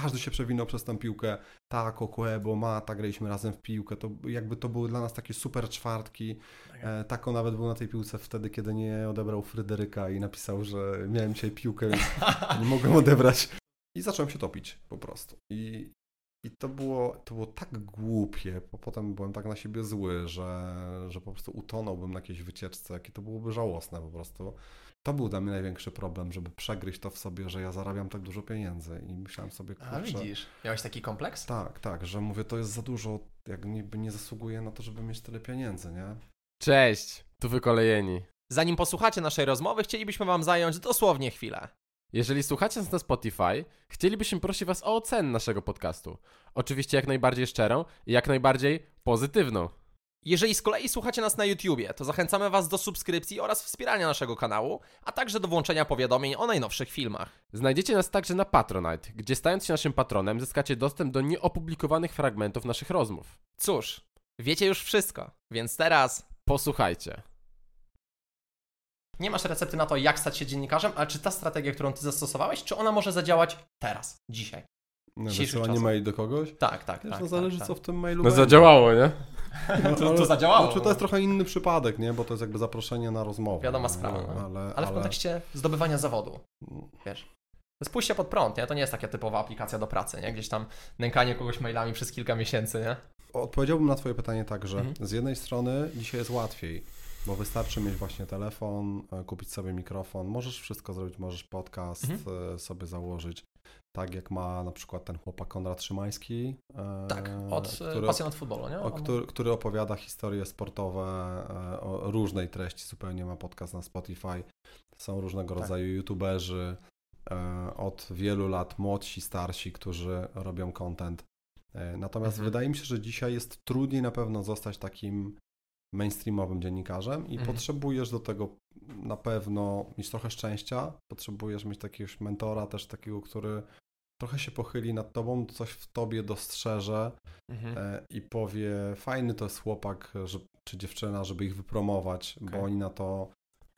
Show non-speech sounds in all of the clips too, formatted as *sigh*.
każdy się przewinął przez tę piłkę. Tak, Okuebo, Mata, graliśmy razem w piłkę. To jakby to były dla nas takie super czwartki. E, Tako nawet był na tej piłce wtedy, kiedy nie odebrał Fryderyka i napisał, że miałem dzisiaj piłkę, *laughs* nie mogłem odebrać. I zacząłem się topić po prostu. I, i to było, to było tak głupie, bo potem byłem tak na siebie zły, że, że po prostu utonąłbym na jakiejś wycieczce, jakie to byłoby żałosne po prostu. To był dla mnie największy problem, żeby przegryźć to w sobie, że ja zarabiam tak dużo pieniędzy i myślałem sobie, A kurczę, widzisz, miałeś taki kompleks? tak, tak, że mówię, to jest za dużo, jak niby nie zasługuję na to, żeby mieć tyle pieniędzy, nie? Cześć, tu wykolejeni. Zanim posłuchacie naszej rozmowy, chcielibyśmy Wam zająć dosłownie chwilę. Jeżeli słuchacie nas na Spotify, chcielibyśmy prosić Was o ocenę naszego podcastu. Oczywiście jak najbardziej szczerą i jak najbardziej pozytywną. Jeżeli z kolei słuchacie nas na YouTubie, to zachęcamy Was do subskrypcji oraz wspierania naszego kanału, a także do włączenia powiadomień o najnowszych filmach. Znajdziecie nas także na Patronite, gdzie stając się naszym patronem zyskacie dostęp do nieopublikowanych fragmentów naszych rozmów. Cóż, wiecie już wszystko, więc teraz Posłuchajcie. nie masz recepty na to, jak stać się dziennikarzem, ale czy ta strategia, którą Ty zastosowałeś, czy ona może zadziałać teraz, dzisiaj? No, Dzisiejszych Wysyłanie czasach. maili do kogoś? Tak, tak, Wiesz, tak. no zależy, tak, co tak. w tym mailu No będzie. zadziałało, nie? No, To- to zadziałało. Znaczy, to jest trochę inny przypadek, nie? Bo to jest jakby zaproszenie na rozmowę. Wiadoma sprawa, no. Ale, Ale w kontekście zdobywania zawodu. Wiesz. To jest pójście pod prąd, nie? To nie jest taka typowa aplikacja do pracy, nie? Gdzieś tam nękanie kogoś mailami przez kilka miesięcy, nie? Odpowiedziałbym na Twoje pytanie tak, że Mhm. z jednej strony dzisiaj jest łatwiej, bo wystarczy mieć właśnie telefon, e, kupić sobie mikrofon, możesz wszystko zrobić, możesz podcast Mhm. e, sobie założyć, tak jak ma na przykład ten chłopak Konrad Szymański, e, Tak, od który, który, pasjonat futbolu, nie? o, który, który opowiada historie sportowe e, o różnej treści, zupełnie ma podcast na Spotify, są różnego Tak. rodzaju youtuberzy, e, od wielu lat młodsi, starsi, którzy robią content. E, Natomiast Mhm. wydaje mi się, że dzisiaj jest trudniej na pewno zostać takim mainstreamowym dziennikarzem i Mhm. potrzebujesz do tego na pewno mieć trochę szczęścia, potrzebujesz mieć takiegoś mentora też takiego, który trochę się pochyli nad tobą, coś w tobie dostrzeże Mhm. e, i powie, fajny to jest chłopak że, czy dziewczyna, żeby ich wypromować, Okej. bo oni na to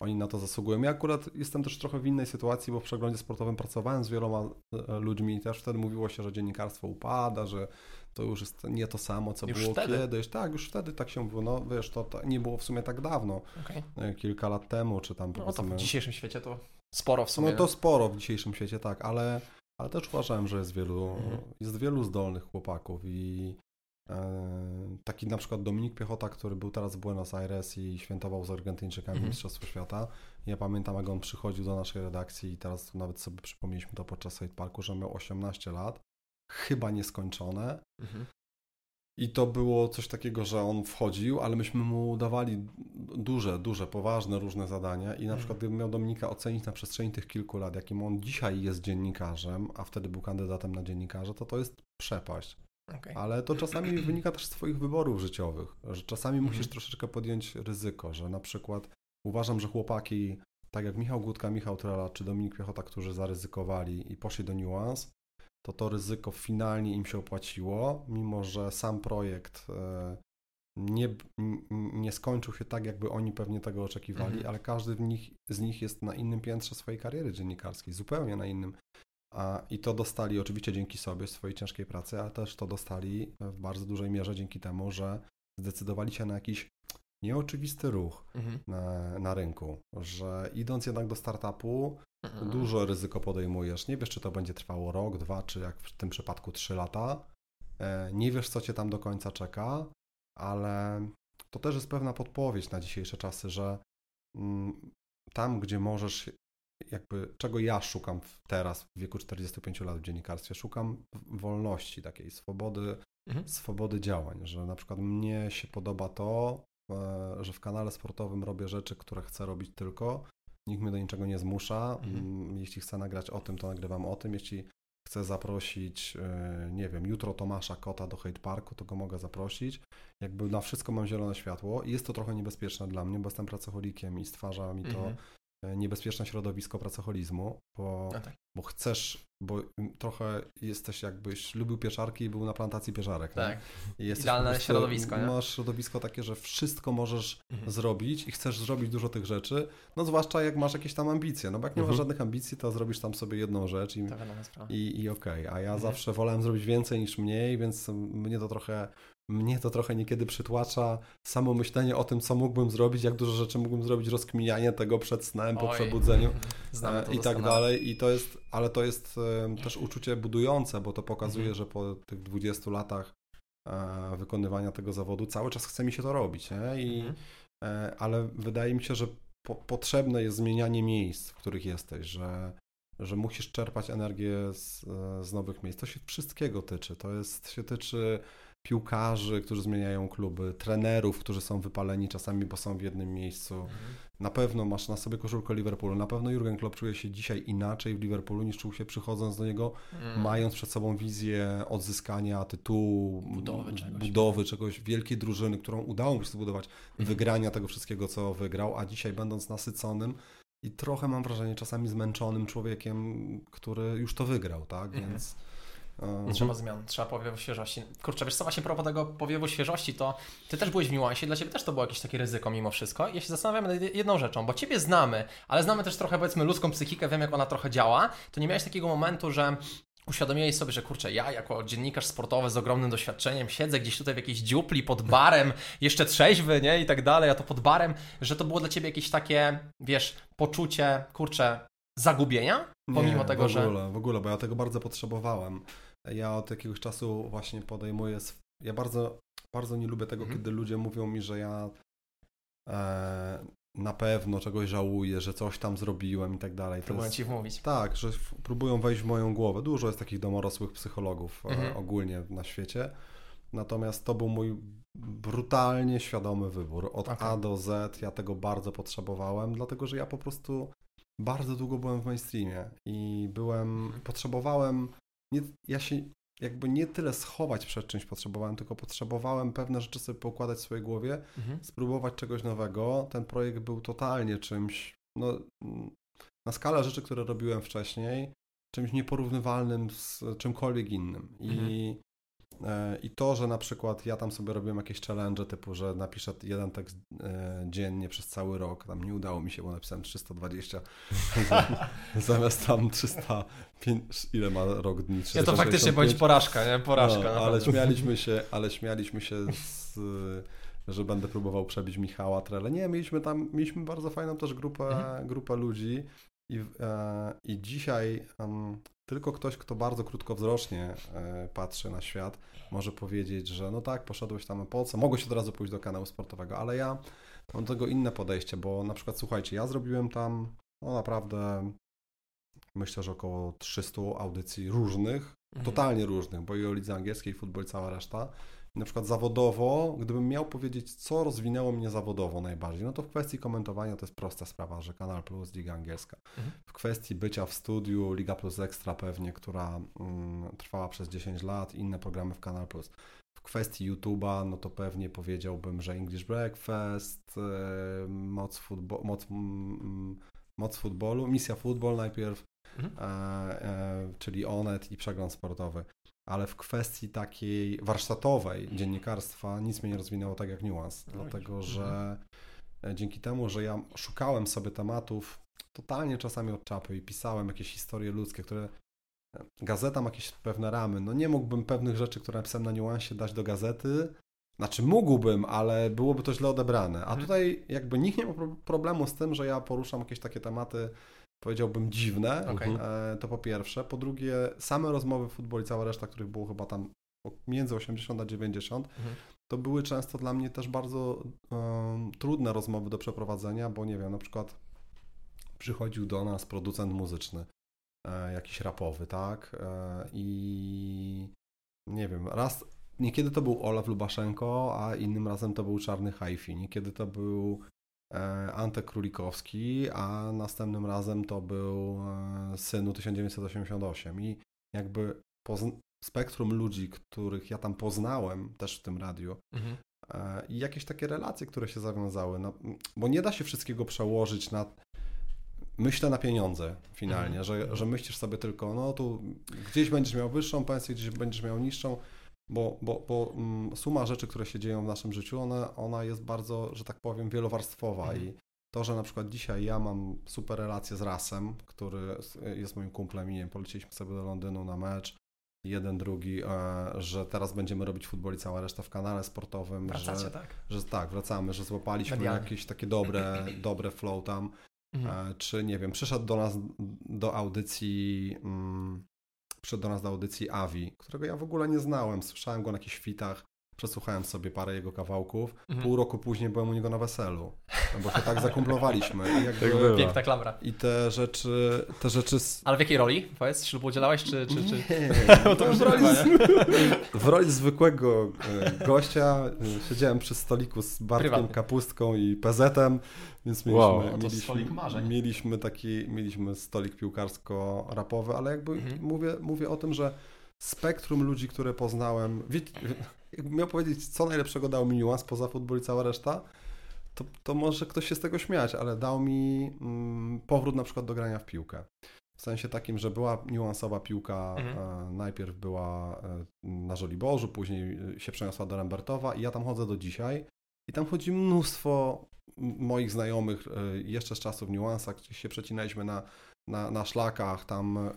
oni na to zasługują. Ja akurat jestem też trochę w innej sytuacji, bo w przeglądzie sportowym pracowałem z wieloma e, ludźmi i też wtedy mówiło się, że dziennikarstwo upada, że to już jest nie to samo, co Już było wtedy? kiedyś. Tak, już wtedy tak się mówiło. No wiesz, to, to nie było w sumie tak dawno, Okej. e, kilka lat temu, czy tam No to w dzisiejszym świecie to sporo w sumie. No to sporo w dzisiejszym świecie, tak, ale, ale też uważałem, że jest wielu, Mhm. jest wielu zdolnych chłopaków i e, taki na przykład Dominik Piechota, który był teraz w Buenos Aires i świętował z Argentyńczykami Mhm. Mistrzostwo Świata. Ja pamiętam, jak on przychodził do naszej redakcji i teraz tu nawet sobie przypomnieliśmy to podczas Side Parku, że miał 18 lat, chyba nieskończone. Mhm. I to było coś takiego, że on wchodził, ale myśmy mu dawali duże, duże, poważne różne zadania i na Mhm. przykład gdybym miał Dominika ocenić na przestrzeni tych kilku lat, jakim on dzisiaj jest dziennikarzem, a wtedy był kandydatem na dziennikarza, to to jest przepaść. Okej. Ale to czasami *clears throat* wynika też z twoich wyborów życiowych, że czasami musisz Mhm. troszeczkę podjąć ryzyko, że na przykład uważam, że chłopaki, tak jak Michał Gutka, Michał Trela czy Dominik Piechota, którzy zaryzykowali i poszli do Nuance, to to ryzyko finalnie im się opłaciło, mimo że sam projekt e, nie, nie skończył się tak, jakby oni pewnie tego oczekiwali, Mhm. ale każdy w nich, z nich jest na innym piętrze swojej kariery dziennikarskiej, zupełnie na innym. A, I to dostali oczywiście dzięki sobie, swojej ciężkiej pracy, ale też to dostali w bardzo dużej mierze dzięki temu, że zdecydowali się na jakiś nieoczywisty ruch Mhm. na, na rynku, że idąc jednak do startupu, Mhm. Dużo ryzyko podejmujesz. Nie wiesz, czy to będzie trwało rok, dwa, czy jak w tym przypadku trzy lata. E, Nie wiesz, co cię tam do końca czeka, ale to też jest pewna podpowiedź na dzisiejsze czasy, że mm, tam, gdzie możesz, jakby czego ja szukam teraz w wieku 45 lat w dziennikarstwie, szukam wolności, takiej swobody, Mhm. swobody działań, że na przykład mnie się podoba to, że w kanale sportowym robię rzeczy, które chcę robić tylko. Nikt mnie do niczego nie zmusza. Mhm. Mm, Jeśli chcę nagrać o tym, to nagrywam o tym. Jeśli chcę zaprosić, e, nie wiem, jutro Tomasza Kota do Hate Parku, to go mogę zaprosić. Jakby na wszystko mam zielone światło i jest to trochę niebezpieczne dla mnie, bo jestem pracocholikiem i stwarza mi to Mhm. E, niebezpieczne środowisko pracoholizmu, bo, tak. bo chcesz, bo trochę jesteś jakbyś lubił pieczarki i był na plantacji pieczarek. Tak. Idealne prostu- środowisko, nie? Masz środowisko takie, że wszystko możesz Mhm. zrobić i chcesz zrobić dużo tych rzeczy, no zwłaszcza jak masz jakieś tam ambicje, no bo jak nie masz Mhm. żadnych ambicji, to zrobisz tam sobie jedną rzecz i, i, i okej, a ja Mhm. zawsze wolałem zrobić więcej niż mniej, więc mnie to trochę mnie to trochę niekiedy przytłacza samo myślenie o tym, co mógłbym zrobić, jak dużo rzeczy mógłbym zrobić, rozkminianie tego przed snem, po Oj. przebudzeniu *laughs* e, i tak dalej. I to jest, ale to jest e, też uczucie budujące, bo to pokazuje, Mhm. że po tych 20 latach e, wykonywania tego zawodu cały czas chce mi się to robić, nie? I, Mhm. ale wydaje mi się, że po, potrzebne jest zmienianie miejsc, w których jesteś, że, że musisz czerpać energię z, z nowych miejsc. To się wszystkiego tyczy. To jest, się tyczy piłkarzy, którzy zmieniają kluby, trenerów, którzy są wypaleni czasami, bo są w jednym miejscu. Mhm. Na pewno masz na sobie koszulkę Liverpoolu. Na pewno Jurgen Klopp czuje się dzisiaj inaczej w Liverpoolu niż czuł się przychodząc do niego, Mm. mając przed sobą wizję odzyskania tytułu, Budowy czegoś. budowy czegoś, wielkiej drużyny, którą udało mu się zbudować, Mhm. wygrania tego wszystkiego, co wygrał, a dzisiaj będąc nasyconym i trochę mam wrażenie czasami zmęczonym człowiekiem, który już to wygrał, tak? Mhm. Więc e, Trzeba zmian, trzeba powiewu świeżości. Kurczę, wiesz co, właśnie propos tego powiewu świeżości, to ty też byłeś w niuansie, dla ciebie też to było jakieś takie ryzyko mimo wszystko. Ja się zastanawiam nad jedną rzeczą, bo ciebie znamy, ale znamy też trochę powiedzmy ludzką psychikę, wiem jak ona trochę działa. To nie miałeś takiego momentu, że uświadomiłeś sobie, że kurczę, ja jako dziennikarz sportowy z ogromnym doświadczeniem siedzę gdzieś tutaj w jakiejś dziupli pod barem, *laughs* jeszcze trzeźwy, nie, i tak dalej, a to pod barem, że to było dla ciebie jakieś takie, wiesz, poczucie, kurczę, zagubienia? Pomimo nie, tego, w że... ogóle, w ogóle, bo ja tego bardzo potrzebowałem. Ja od jakiegoś czasu właśnie podejmuję. Ja bardzo, bardzo nie lubię tego, Mhm. kiedy ludzie mówią mi, że ja e, na pewno czegoś żałuję, że coś tam zrobiłem i tak dalej. Jest, ci wmówić. tak, że próbują wejść w moją głowę. Dużo jest takich domorosłych psychologów e, Mhm. ogólnie na świecie. Natomiast to był mój brutalnie świadomy wybór. Od Okej. A do Z ja tego bardzo potrzebowałem, dlatego że ja po prostu bardzo długo byłem w mainstreamie i byłem, Mhm. potrzebowałem, nie, ja się jakby nie tyle schować przed czymś potrzebowałem, tylko potrzebowałem pewne rzeczy sobie poukładać w swojej głowie, Mhm. spróbować czegoś nowego. Ten projekt był totalnie czymś, no, mm, na skalę rzeczy, które robiłem wcześniej, czymś nieporównywalnym z czymkolwiek innym. I, e, I to, że na przykład ja tam sobie robiłem jakieś challenge typu, że napiszę jeden tekst e, dziennie przez cały rok, tam nie udało mi się, bo napisałem 320 *laughs* zamiast tam 305, ile ma rok dni? Ja to 365. faktycznie bądź porażka, nie? Porażka. No, ale śmialiśmy się, ale śmialiśmy się z, *laughs* że będę próbował przebić Michała Trele. Nie, mieliśmy tam, mieliśmy bardzo fajną też grupę, Mhm. grupę ludzi i, e, i dzisiaj em, tylko ktoś, kto bardzo krótkowzrocznie e, patrzy na świat, może powiedzieć, że no tak, poszedłeś tam po co, mogłeś od razu pójść do kanału sportowego, ale ja mam do tego inne podejście, bo na przykład słuchajcie, ja zrobiłem tam no naprawdę myślę, że około 300 audycji różnych, Mhm. totalnie różnych, bo i o lidze angielskiej, futbol i cała reszta. Na przykład zawodowo, gdybym miał powiedzieć, co rozwinęło mnie zawodowo najbardziej, no to w kwestii komentowania to jest prosta sprawa, że Kanal Plus, Liga Angielska. Mhm. W kwestii bycia w studiu, Liga Plus Ekstra pewnie, która mm, trwała przez 10 lat, inne programy w Kanal Plus. W kwestii YouTube'a, no to pewnie powiedziałbym, że English Breakfast, e, moc, futbo- moc, mm, moc futbolu, misja futbol najpierw, Mhm. e, e, czyli Onet i przegląd sportowy. Ale w kwestii takiej warsztatowej dziennikarstwa nic mnie nie rozwinęło tak jak niuans, dlatego widzisz. że e, dzięki temu, że ja szukałem sobie tematów totalnie czasami od czapy i pisałem jakieś historie ludzkie, które e, gazeta ma jakieś pewne ramy. No nie mógłbym pewnych rzeczy, które napisałem na niuansie dać do gazety. Znaczy mógłbym, ale byłoby to źle odebrane. A Mhm. tutaj jakby nikt nie ma pro- problemu z tym, że ja poruszam jakieś takie tematy, powiedziałbym dziwne. Okej. E, to po pierwsze. Po drugie, same rozmowy futbol i cała reszta, których było chyba tam między 80 a 90, Mhm. to były często dla mnie też bardzo em, trudne rozmowy do przeprowadzenia, bo nie wiem, na przykład przychodził do nas producent muzyczny, e, jakiś rapowy, tak? E, I nie wiem, raz, niekiedy to był Olaf Lubaszenko, a innym razem to był Czarny Hajfi, niekiedy to był Antek Królikowski, a następnym razem to był e, Synu 1988 i jakby spektrum ludzi, których ja tam poznałem też w tym radiu, Mhm. E, i jakieś takie relacje, które się zawiązały. No, bo nie da się wszystkiego przełożyć na. myślę na pieniądze finalnie, że, że myślisz sobie tylko, no tu gdzieś będziesz miał wyższą pensję, gdzieś będziesz miał niższą, bo, bo, bo mm, suma rzeczy, które się dzieją w naszym życiu, ona, ona jest bardzo, że tak powiem, wielowarstwowa i to, że na przykład dzisiaj ja mam super relację z Rasem, który jest moim kumplem i nie wiem, poleciliśmy sobie do Londynu na mecz, jeden, drugi, e, że teraz będziemy robić futbol i cała reszta w kanale sportowym. Wracacie, że, tak? Że tak, wracamy, że złapaliśmy jakieś takie dobre, *clears throat* dobre flow tam. Mhm. E, Czy nie wiem, przyszedł do nas do audycji, mm, przyszedł do nas do audycji Avi, którego ja w ogóle nie znałem. Słyszałem go na jakichś fitach, przesłuchałem sobie parę jego kawałków. Mhm. Pół roku później byłem u niego na weselu, no bo się tak zakumplowaliśmy. I, *laughs* jakby, Tak było. Piękna klamra. I te rzeczy, te rzeczy Ale w jakiej roli? Powiedz, ślubu udzielałeś, czy... czy, czy... Nie, *laughs* to już w, roli, nie z- w roli zwykłego e, gościa e, siedziałem przy stoliku z Bartkiem Prywatnie. Kapustką i PZ-em, więc mieliśmy, Wow. No mieliśmy, stolik marzeń. mieliśmy taki, mieliśmy stolik piłkarsko-rapowy, ale jakby Mhm. mówię, mówię o tym, że spektrum ludzi, które poznałem, wie, jakbym miał powiedzieć, co najlepszego dał mi niuans poza futbol i cała reszta, to, to może ktoś się z tego śmiać, ale dał mi mm, powrót na przykład do grania w piłkę. W sensie takim, że była niuansowa piłka, Mhm. e, najpierw była e, na Żoliborzu, później e, się przeniosła do Rembertowa i ja tam chodzę do dzisiaj i tam chodzi mnóstwo moich znajomych jeszcze z czasów niuansa, gdzie się przecinaliśmy na, na, na szlakach, tam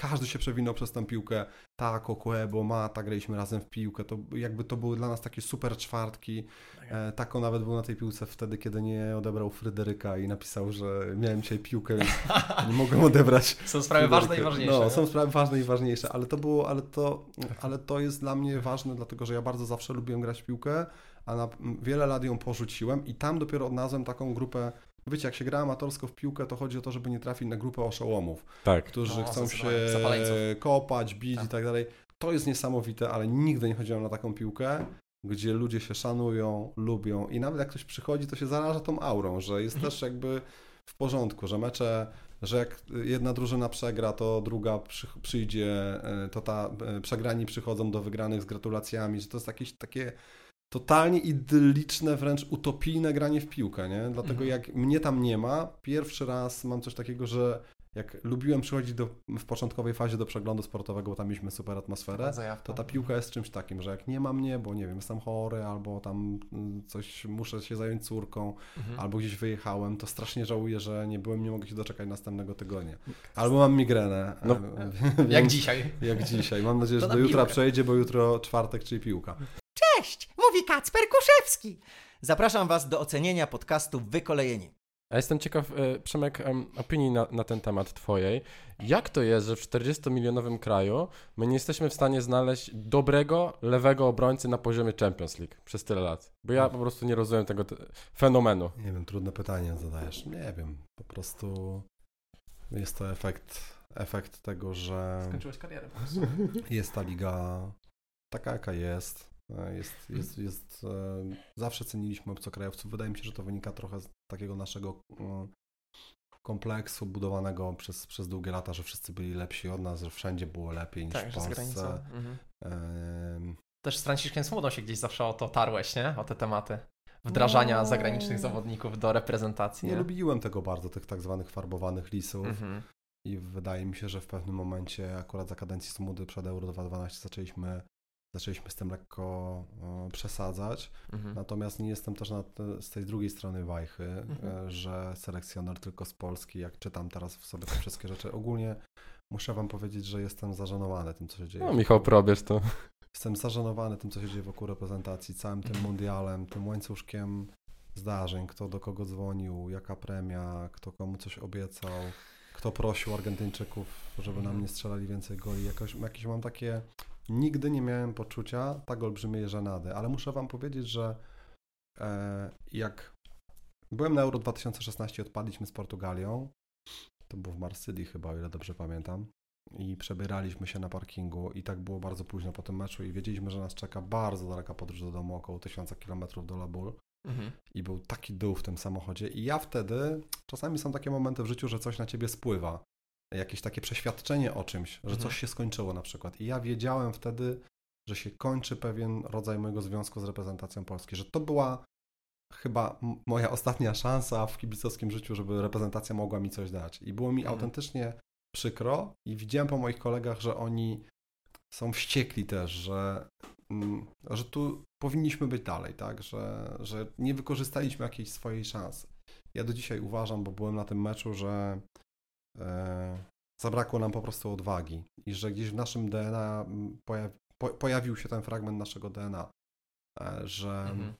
każdy się przewinął przez tę piłkę, tak, Okuebo, Mata, graliśmy razem w piłkę, to jakby to były dla nas takie super czwartki, e, Tako nawet był na tej piłce wtedy, kiedy nie odebrał Fryderyka i napisał, że miałem dzisiaj piłkę i *laughs* nie mogłem odebrać Są sprawy ważne i ważniejsze. no, nie? są sprawy ważne i ważniejsze, ale to było, ale to, ale to jest dla mnie ważne, dlatego że ja bardzo zawsze lubiłem grać w piłkę, a na wiele lat ją porzuciłem i tam dopiero odnalazłem taką grupę. Wiecie, jak się gra amatorsko w piłkę, to chodzi o to, żeby nie trafić na grupę oszołomów, Tak. którzy No, chcą się. Zapaleńców. kopać, bić Tak. i tak dalej. To jest niesamowite, ale nigdy nie chodziłem na taką piłkę, gdzie ludzie się szanują, lubią i nawet jak ktoś przychodzi, to się zaraża tą aurą, że jest Mhm. też jakby w porządku, że mecze, że jak jedna drużyna przegra, to druga przy, przyjdzie, e, to ta e, przegrani przychodzą do wygranych z gratulacjami, że to jest jakieś takie totalnie idylliczne, wręcz utopijne granie w piłkę, nie? Dlatego Mhm. jak mnie tam nie ma, pierwszy raz mam coś takiego, że jak lubiłem przychodzić do, w początkowej fazie do przeglądu sportowego, bo tam mieliśmy super atmosferę, to ta piłka jest czymś takim, że jak nie ma mnie, bo nie wiem, jestem chory, albo tam mm, coś muszę się zająć córką, Mhm. albo gdzieś wyjechałem, to strasznie żałuję, że nie byłem, nie mogę się doczekać następnego tygodnia. Albo mam migrenę. No. e, Jak dzisiaj. Jak dzisiaj. Mam nadzieję, że do jutra piłkę. przejdzie, bo jutro czwartek, czyli piłka. Cześć, mówi Kacper Kuszewski. Zapraszam Was do ocenienia podcastu Wykolejeni. A jestem ciekaw, e, Przemek, em, opinii na, na ten temat twojej. Jak to jest, że w 40-milionowym kraju my nie jesteśmy w stanie znaleźć dobrego, lewego obrońcy na poziomie Champions League przez tyle lat? Bo ja po prostu nie rozumiem tego te- fenomenu. Nie wiem, trudne pytanie zadajesz. Nie wiem, po prostu jest to efekt, efekt tego, że Skończyłeś karierę po prostu. *laughs* jest ta liga taka, jaka jest. E, Jest, jest, jest, e, zawsze ceniliśmy obcokrajowców. Wydaje mi się, że to wynika trochę z takiego naszego e, kompleksu budowanego przez, przez długie lata, że wszyscy byli lepsi od nas, że wszędzie było lepiej niż Tak, w. Polsce. Mhm. Em, Też z Franciszkiem Smudą się gdzieś zawsze o to tarłeś, nie? O te tematy. Wdrażania No. zagranicznych zawodników do reprezentacji. Nie Nie, lubiłem tego bardzo, tych tak zwanych farbowanych lisów. Mhm. I wydaje mi się, że w pewnym momencie, akurat za kadencji Smudy przed Euro 2012 zaczęliśmy, zaczęliśmy z tym lekko e, przesadzać. Mhm. Natomiast nie jestem też na z tej drugiej strony wajchy, Mhm. e, że selekcjoner tylko z Polski, jak czytam teraz w sobie te wszystkie rzeczy. Ogólnie muszę wam powiedzieć, że jestem zażenowany tym, co się dzieje. No, Michał Probierz to. Jestem zażenowany tym, co się dzieje wokół reprezentacji, całym tym mundialem, tym łańcuszkiem zdarzeń, kto do kogo dzwonił, jaka premia, kto komu coś obiecał, kto prosił Argentyńczyków, żeby nam nie strzelali więcej goli. Jakoś, jakieś mam takie... Nigdy nie miałem poczucia tak olbrzymiej żenady, ale muszę wam powiedzieć, że e, jak byłem na Euro 2016 odpadliśmy z Portugalią, to było w Marsylii chyba, o ile dobrze pamiętam, i przebieraliśmy się na parkingu i tak było bardzo późno po tym meczu i wiedzieliśmy, że nas czeka bardzo daleka podróż do domu, około 1000 km do Labul. Mhm. i był taki dół w tym samochodzie. I ja wtedy, czasami są takie momenty w życiu, że coś na ciebie spływa, jakieś takie przeświadczenie o czymś, że Mhm. coś się skończyło na przykład i ja wiedziałem wtedy, że się kończy pewien rodzaj mojego związku z reprezentacją Polski, że to była chyba moja ostatnia szansa w kibicowskim życiu, żeby reprezentacja mogła mi coś dać. I było mi Mhm. autentycznie przykro i widziałem po moich kolegach, że oni są wściekli też, że, mm, że tu powinniśmy być dalej, tak? Że, że nie wykorzystaliśmy jakiejś swojej szansy. Ja do dzisiaj uważam, bo byłem na tym meczu, że zabrakło nam po prostu odwagi i że gdzieś w naszym DNA mm, pojaw, po, pojawił się ten fragment naszego DNA, e, że, Mhm.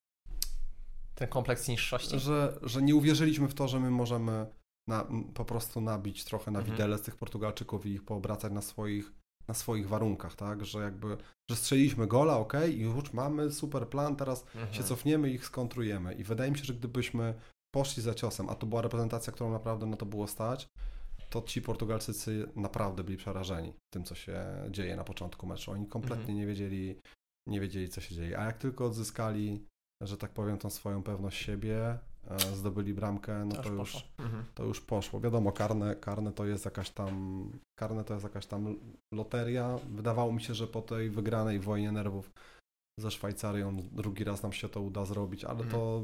Ten kompleks niższości. że, że nie uwierzyliśmy w to, że my możemy na, po prostu nabić trochę na Mhm. widelec tych Portugalczyków i ich poobracać na swoich, na swoich warunkach, tak? Że jakby, że strzeliliśmy gola, ok, i już mamy super plan, teraz Mhm. się cofniemy i ich skontrujemy. I wydaje mi się, że gdybyśmy poszli za ciosem, a to była reprezentacja, którą naprawdę na to było stać, to ci Portugalczycy naprawdę byli przerażeni tym, co się dzieje na początku meczu. Oni kompletnie Mhm. nie wiedzieli, nie wiedzieli, co się dzieje. A jak tylko odzyskali, że tak powiem, tą swoją pewność siebie, e, zdobyli bramkę, no To już. Mhm. to już poszło. Wiadomo, karne, karne to jest jakaś tam, karne to jest jakaś tam loteria. Wydawało mi się, że po tej wygranej wojnie nerwów ze Szwajcarią drugi raz nam się to uda zrobić, ale to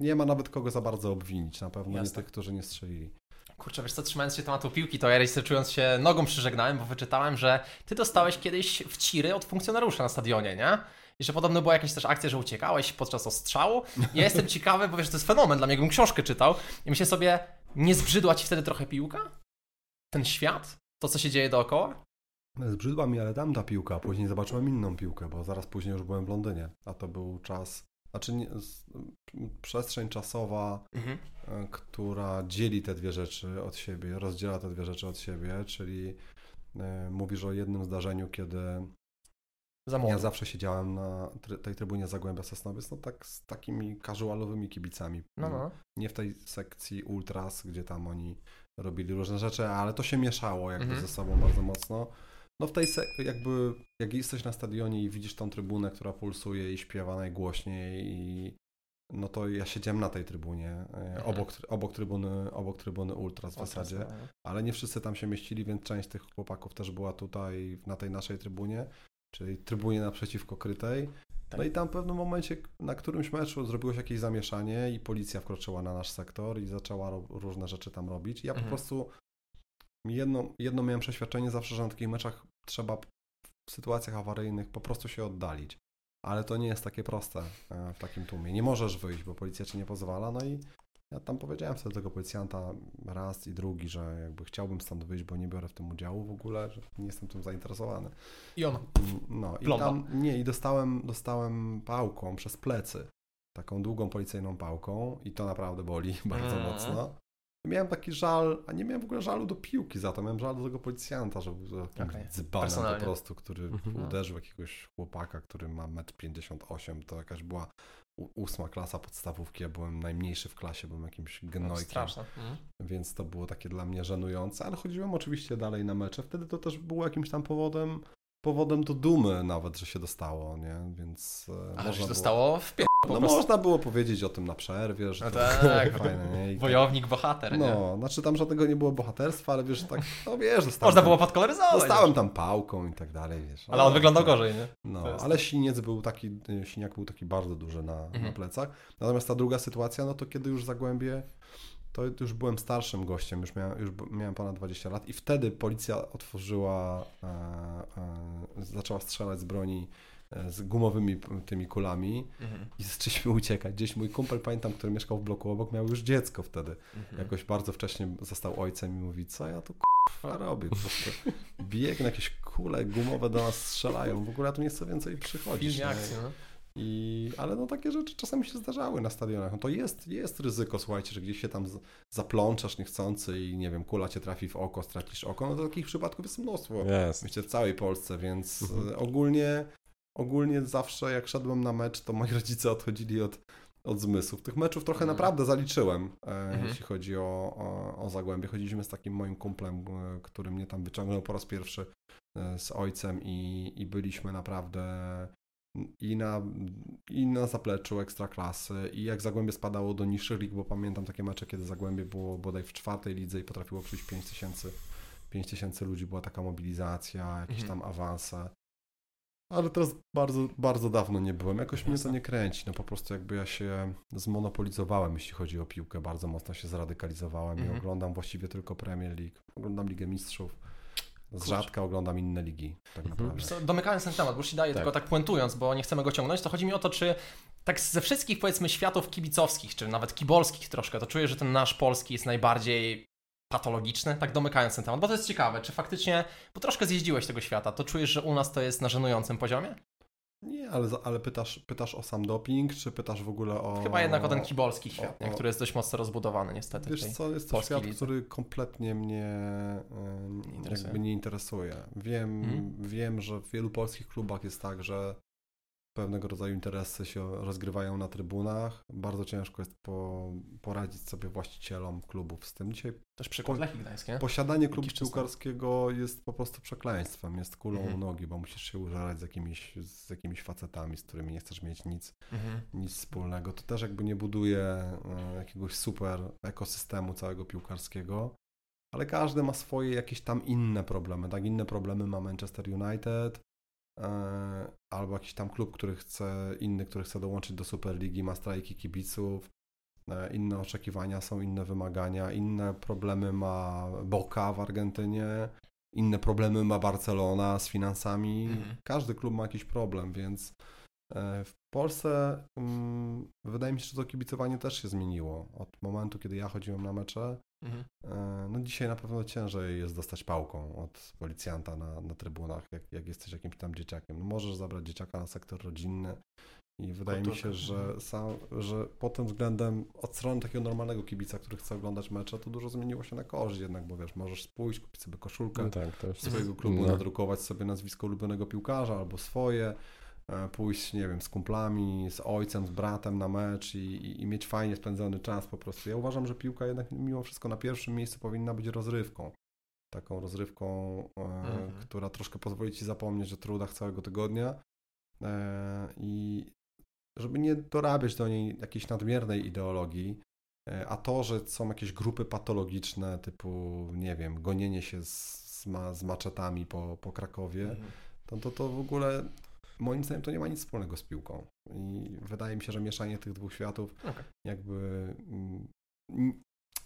nie ma nawet kogo za bardzo obwinić. Na pewno Jasne. nie tych, którzy nie strzelili. Kurczę, wiesz co, trzymając się tematu piłki, to ja researchując się nogą przyżegnałem, bo wyczytałem, że ty dostałeś kiedyś w ciry od funkcjonariusza na stadionie, nie? I że podobno była jakaś też akcja, że uciekałeś podczas ostrzału. Ja jestem ciekawy, bo wiesz, to jest fenomen dla mnie, jakbym książkę czytał i myślę sobie, nie zbrzydła ci wtedy trochę piłka? Ten świat? To, co się dzieje dookoła? Zbrzydła mi, ale tam ta piłka. Później zobaczyłem inną piłkę, bo zaraz później już byłem w Londynie, a to był czas, znaczy nie, przestrzeń czasowa, Mhm. e, która dzieli te dwie rzeczy od siebie, rozdziela te dwie rzeczy od siebie, czyli e, mówisz o jednym zdarzeniu, kiedy ja zawsze siedziałem na try- tej trybunie Zagłębia Sosnowiec, no tak z takimi casualowymi kibicami. No, no. Nie w tej sekcji ultras, gdzie tam oni robili różne rzeczy, ale to się mieszało jakby Mhm. ze sobą bardzo mocno. No w tej se- jakby, jak jesteś na stadionie i widzisz tą trybunę, która pulsuje i śpiewa najgłośniej i no to ja siedziałem na tej trybunie, e, Mhm. obok, obok, trybuny, obok trybuny ultras w zasadzie, ale nie wszyscy tam się mieścili, więc część tych chłopaków też była tutaj na tej naszej trybunie, czyli trybunie naprzeciwko krytej. Tak. No i tam w pewnym momencie na którymś meczu zrobiło się jakieś zamieszanie i policja wkroczyła na nasz sektor i zaczęła różne rzeczy tam robić. Ja po Mhm. prostu jedno, jedno miałem przeświadczenie zawsze, że na takich meczach trzeba w sytuacjach awaryjnych po prostu się oddalić. Ale to nie jest takie proste e, w takim tłumie. Nie możesz wyjść, bo policja ci nie pozwala. No i ja tam powiedziałem wtedy tego policjanta raz i drugi, że jakby chciałbym stąd wyjść, bo nie biorę w tym udziału w ogóle, że nie jestem tym zainteresowany. I on. No i Plomba. tam, nie, i dostałem, dostałem pałką przez plecy. Taką długą policyjną pałką i to naprawdę boli *laughs* bardzo Mm. mocno. Miałem taki żal, a nie miałem w ogóle żalu do piłki za to, miałem żal do tego policjanta, że był dzbanem po prostu, który Mhm. uderzył jakiegoś chłopaka, który ma 1,58 m, to jakaś była ósma klasa podstawówki, ja byłem najmniejszy w klasie, byłem jakimś No, gnojkiem, straszne. Mhm. więc to było takie dla mnie żenujące, ale chodziłem oczywiście dalej na mecze, wtedy to też było jakimś tam powodem, powodem do dumy nawet, że się dostało, nie, więc e, Ale można się dostało w pie... no prostu. można było powiedzieć o tym na przerwie, że No to tak. fajne, nie, I tak- Wojownik, bohater, nie? no, znaczy tam żadnego nie było bohaterstwa, ale wiesz, tak, no wiesz, dostałem, Można tam, było podkoloryzować. dostałem tam pałką i tak dalej, wiesz. Ale on no, wyglądał tak. gorzej, nie? No, jest ale siniec był taki, siniak był taki bardzo duży na, na Mhm. plecach. Natomiast ta druga sytuacja, no to kiedy już Zagłębie, to już byłem starszym gościem, już miałem, już miałem ponad 20 lat i wtedy policja otworzyła, e, e, zaczęła strzelać z broni e, z gumowymi tymi kulami Mhm. i zaczęliśmy uciekać. Gdzieś mój kumpel, pamiętam, który mieszkał w bloku obok, miał już dziecko wtedy. Mhm. Jakoś bardzo wcześnie został ojcem i mówi, co ja tu k***a robię? Po prostu biegnę, jakieś kule gumowe do nas strzelają. W ogóle ja tu nie chcę więcej przychodzić. Filmie nie? akcji, no. I, ale no takie rzeczy czasami się zdarzały na stadionach. No to jest, jest ryzyko, słuchajcie, że gdzieś się tam zaplączasz niechcący i nie wiem, kula cię trafi w oko, stracisz oko. No to takich przypadków jest mnóstwo. Jest. Myślę w całej Polsce, więc Mhm. e, ogólnie, ogólnie zawsze jak szedłem na mecz, to moi *laughs* rodzice odchodzili od, od zmysłów. Tych meczów trochę Mhm. naprawdę zaliczyłem, e, Mhm. jeśli chodzi o, o, o Zagłębie. Chodziliśmy z takim moim kumplem, e, który mnie tam wyciągnął po raz pierwszy z ojcem i, i byliśmy naprawdę i na, i na zapleczu ekstraklasy i jak Zagłębie spadało do niższych lig, bo pamiętam takie mecze, kiedy Zagłębie było bodaj w czwartej lidze i potrafiło przyjść 5 tysięcy 5 tysięcy ludzi, była taka mobilizacja, jakieś Mhm. tam awanse. Ale teraz bardzo, bardzo dawno nie byłem. Jakoś mnie to nie kręci. No po prostu jakby ja się zmonopolizowałem, jeśli chodzi o piłkę. Bardzo mocno się zradykalizowałem Mhm. i oglądam właściwie tylko Premier League. Oglądam Ligę Mistrzów. Z rzadka oglądam inne ligi, tak Mhm. domykając ten temat, bo już ci daję, Tak. tylko tak puentując, bo nie chcemy go ciągnąć, to chodzi mi o to, czy tak ze wszystkich powiedzmy światów kibicowskich, czy nawet kibolskich troszkę, to czuję, że ten nasz polski jest najbardziej patologiczny, tak domykając ten temat, bo to jest ciekawe, czy faktycznie, bo troszkę zjeździłeś tego świata, to czujesz, że u nas to jest na żenującym poziomie? Nie, ale, ale pytasz, pytasz o sam doping, czy pytasz w ogóle o... Chyba jednak o ten kibolski świat, o- nie? o- który jest dość mocno rozbudowany niestety. Wiesz co, jest to świat, lidze. który kompletnie mnie e, interesuje. jakby nie interesuje. Wiem, Mhm. wiem, że w wielu polskich klubach jest tak, że pewnego rodzaju interesy się rozgrywają na trybunach. Bardzo ciężko jest po, poradzić sobie właścicielom klubów z tym. Dzisiaj Też przykład Lechii Gdańsk, nie? posiadanie klubu piłkarskiego jest po prostu przekleństwem, jest kulą Mhm. u nogi, bo musisz się użerać z jakimiś, z jakimiś facetami, z którymi nie chcesz mieć nic Mhm. nic wspólnego. To też jakby nie buduje e, jakiegoś super ekosystemu całego piłkarskiego, ale każdy ma swoje jakieś tam inne problemy. Tak, inne problemy ma Manchester United albo jakiś tam klub, który chce, inny, który chce dołączyć do Superligi, ma strajki kibiców. e, Inne oczekiwania są, inne wymagania, inne problemy ma Boca w Argentynie, inne problemy ma Barcelona z finansami. Mhm. Każdy klub ma jakiś problem, więc E, W Polsce mm, wydaje mi się, że to kibicowanie też się zmieniło. Od momentu, kiedy ja chodziłem na mecze, Mhm. e, no dzisiaj na pewno ciężej jest dostać pałką od policjanta na, na trybunach, jak, jak jesteś jakimś tam dzieciakiem. No możesz zabrać dzieciaka na sektor rodzinny i wydaje mi się, że, Mhm. sam, że pod tym względem od strony takiego normalnego kibica, który chce oglądać mecze, to dużo zmieniło się na korzyść jednak, bo wiesz, możesz pójść, kupić sobie koszulkę, No tak, swojego klubu, No. nadrukować sobie nazwisko ulubionego piłkarza albo swoje, pójść, nie wiem, z kumplami, z ojcem, z bratem na mecz i, i, i mieć fajnie spędzony czas po prostu. Ja uważam, że piłka jednak mimo wszystko na pierwszym miejscu powinna być rozrywką. Taką rozrywką, e, Mhm. która troszkę pozwoli ci zapomnieć o trudach całego tygodnia e, i żeby nie dorabiać do niej jakiejś nadmiernej ideologii, e, a to, że są jakieś grupy patologiczne typu, nie wiem, gonienie się z, z, ma, z maczetami po, po Krakowie, Mhm. to, to to w ogóle moim zdaniem to nie ma nic wspólnego z piłką. I wydaje mi się, że mieszanie tych dwóch światów Okej. jakby mm,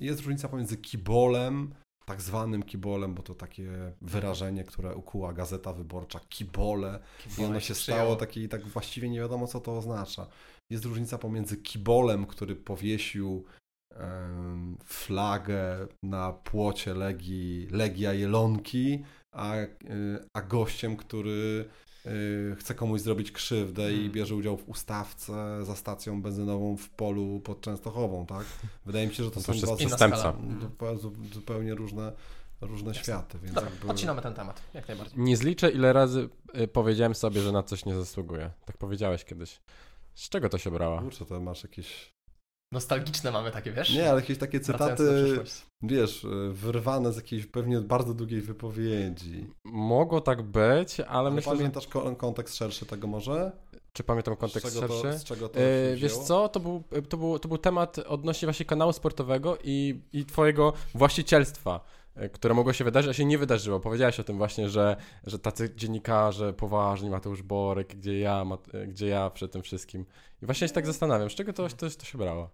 jest różnica pomiędzy kibolem, tak zwanym kibolem, bo to takie wyrażenie, które ukuła Gazeta Wyborcza, kibole, i ono się stało takie i tak właściwie nie wiadomo, co to oznacza. Jest różnica pomiędzy kibolem, który powiesił em, flagę na płocie Legii, Legia Jelonki, a, y, a gościem, który chce komuś zrobić krzywdę i Hmm. bierze udział w ustawce za stacją benzynową w polu pod Częstochową, tak? Wydaje mi się, że to To są dwa przestępca. zupełnie różne, różne światy, więc Dobra, jakby... odcinamy ten temat, jak najbardziej. Nie zliczę, ile razy y, powiedziałem sobie, że na coś nie zasługuję. Tak powiedziałeś kiedyś. Z czego to się brało? Kurczę, to masz jakieś... Nostalgiczne mamy takie, wiesz? Nie, ale jakieś takie cytaty, wiesz, y, wyrwane z jakiejś pewnie bardzo długiej wypowiedzi. Mogło tak być, ale Ale myślę, że... pamiętasz ko- kontekst szerszy tego może? Czy pamiętam kontekst z czego szerszy? To, z czego to E, wiesz co, to był, to, był, to był temat odnośnie właśnie kanału sportowego i, i twojego właścicielstwa, e, które mogło się wydarzyć, a się nie wydarzyło. Powiedziałeś o tym właśnie, że, że tacy dziennikarze poważni, Mateusz Borek, gdzie ja, e, gdzie ja przy tym wszystkim. I właśnie się tak zastanawiam, z czego to, to, to się brało?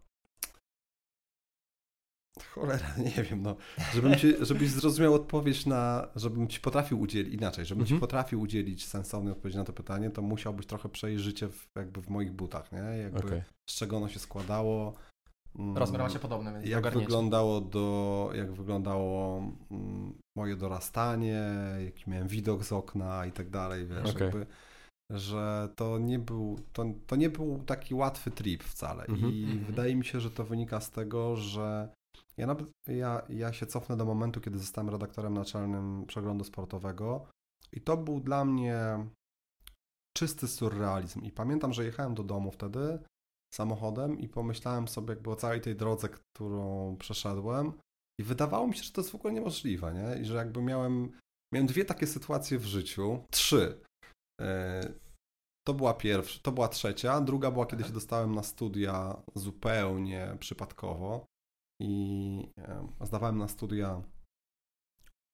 Cholera, *laughs* nie wiem, no. Żebym ci, żebyś zrozumiał odpowiedź na, żebym ci potrafił udzielić, inaczej, żebym Mhm. ci potrafił udzielić sensownej odpowiedzi na to pytanie, to musiałbyś trochę przejść życie w, jakby w moich butach, nie? Jakby Okej. z czego ono się składało. Mm, Rozmiar macie podobny, więc jak ogarniecie. wyglądało, do, jak wyglądało mm, moje dorastanie, jaki miałem widok z okna i tak dalej, wiesz, Okej. jakby, że to nie był, to, to nie był taki łatwy trip wcale Mhm. i Mhm. wydaje mi się, że to wynika z tego, że ja, nawet, ja, ja się cofnę do momentu, kiedy zostałem redaktorem naczelnym przeglądu sportowego i to był dla mnie czysty surrealizm i pamiętam, że jechałem do domu wtedy samochodem i pomyślałem sobie jakby o całej tej drodze, którą przeszedłem. I wydawało mi się, że to jest w ogóle niemożliwe, nie? I że jakby miałem, miałem dwie takie sytuacje w życiu, trzy. E, To była pierwsza, to była trzecia, druga była kiedy się dostałem na studia zupełnie przypadkowo. I zdawałem na studia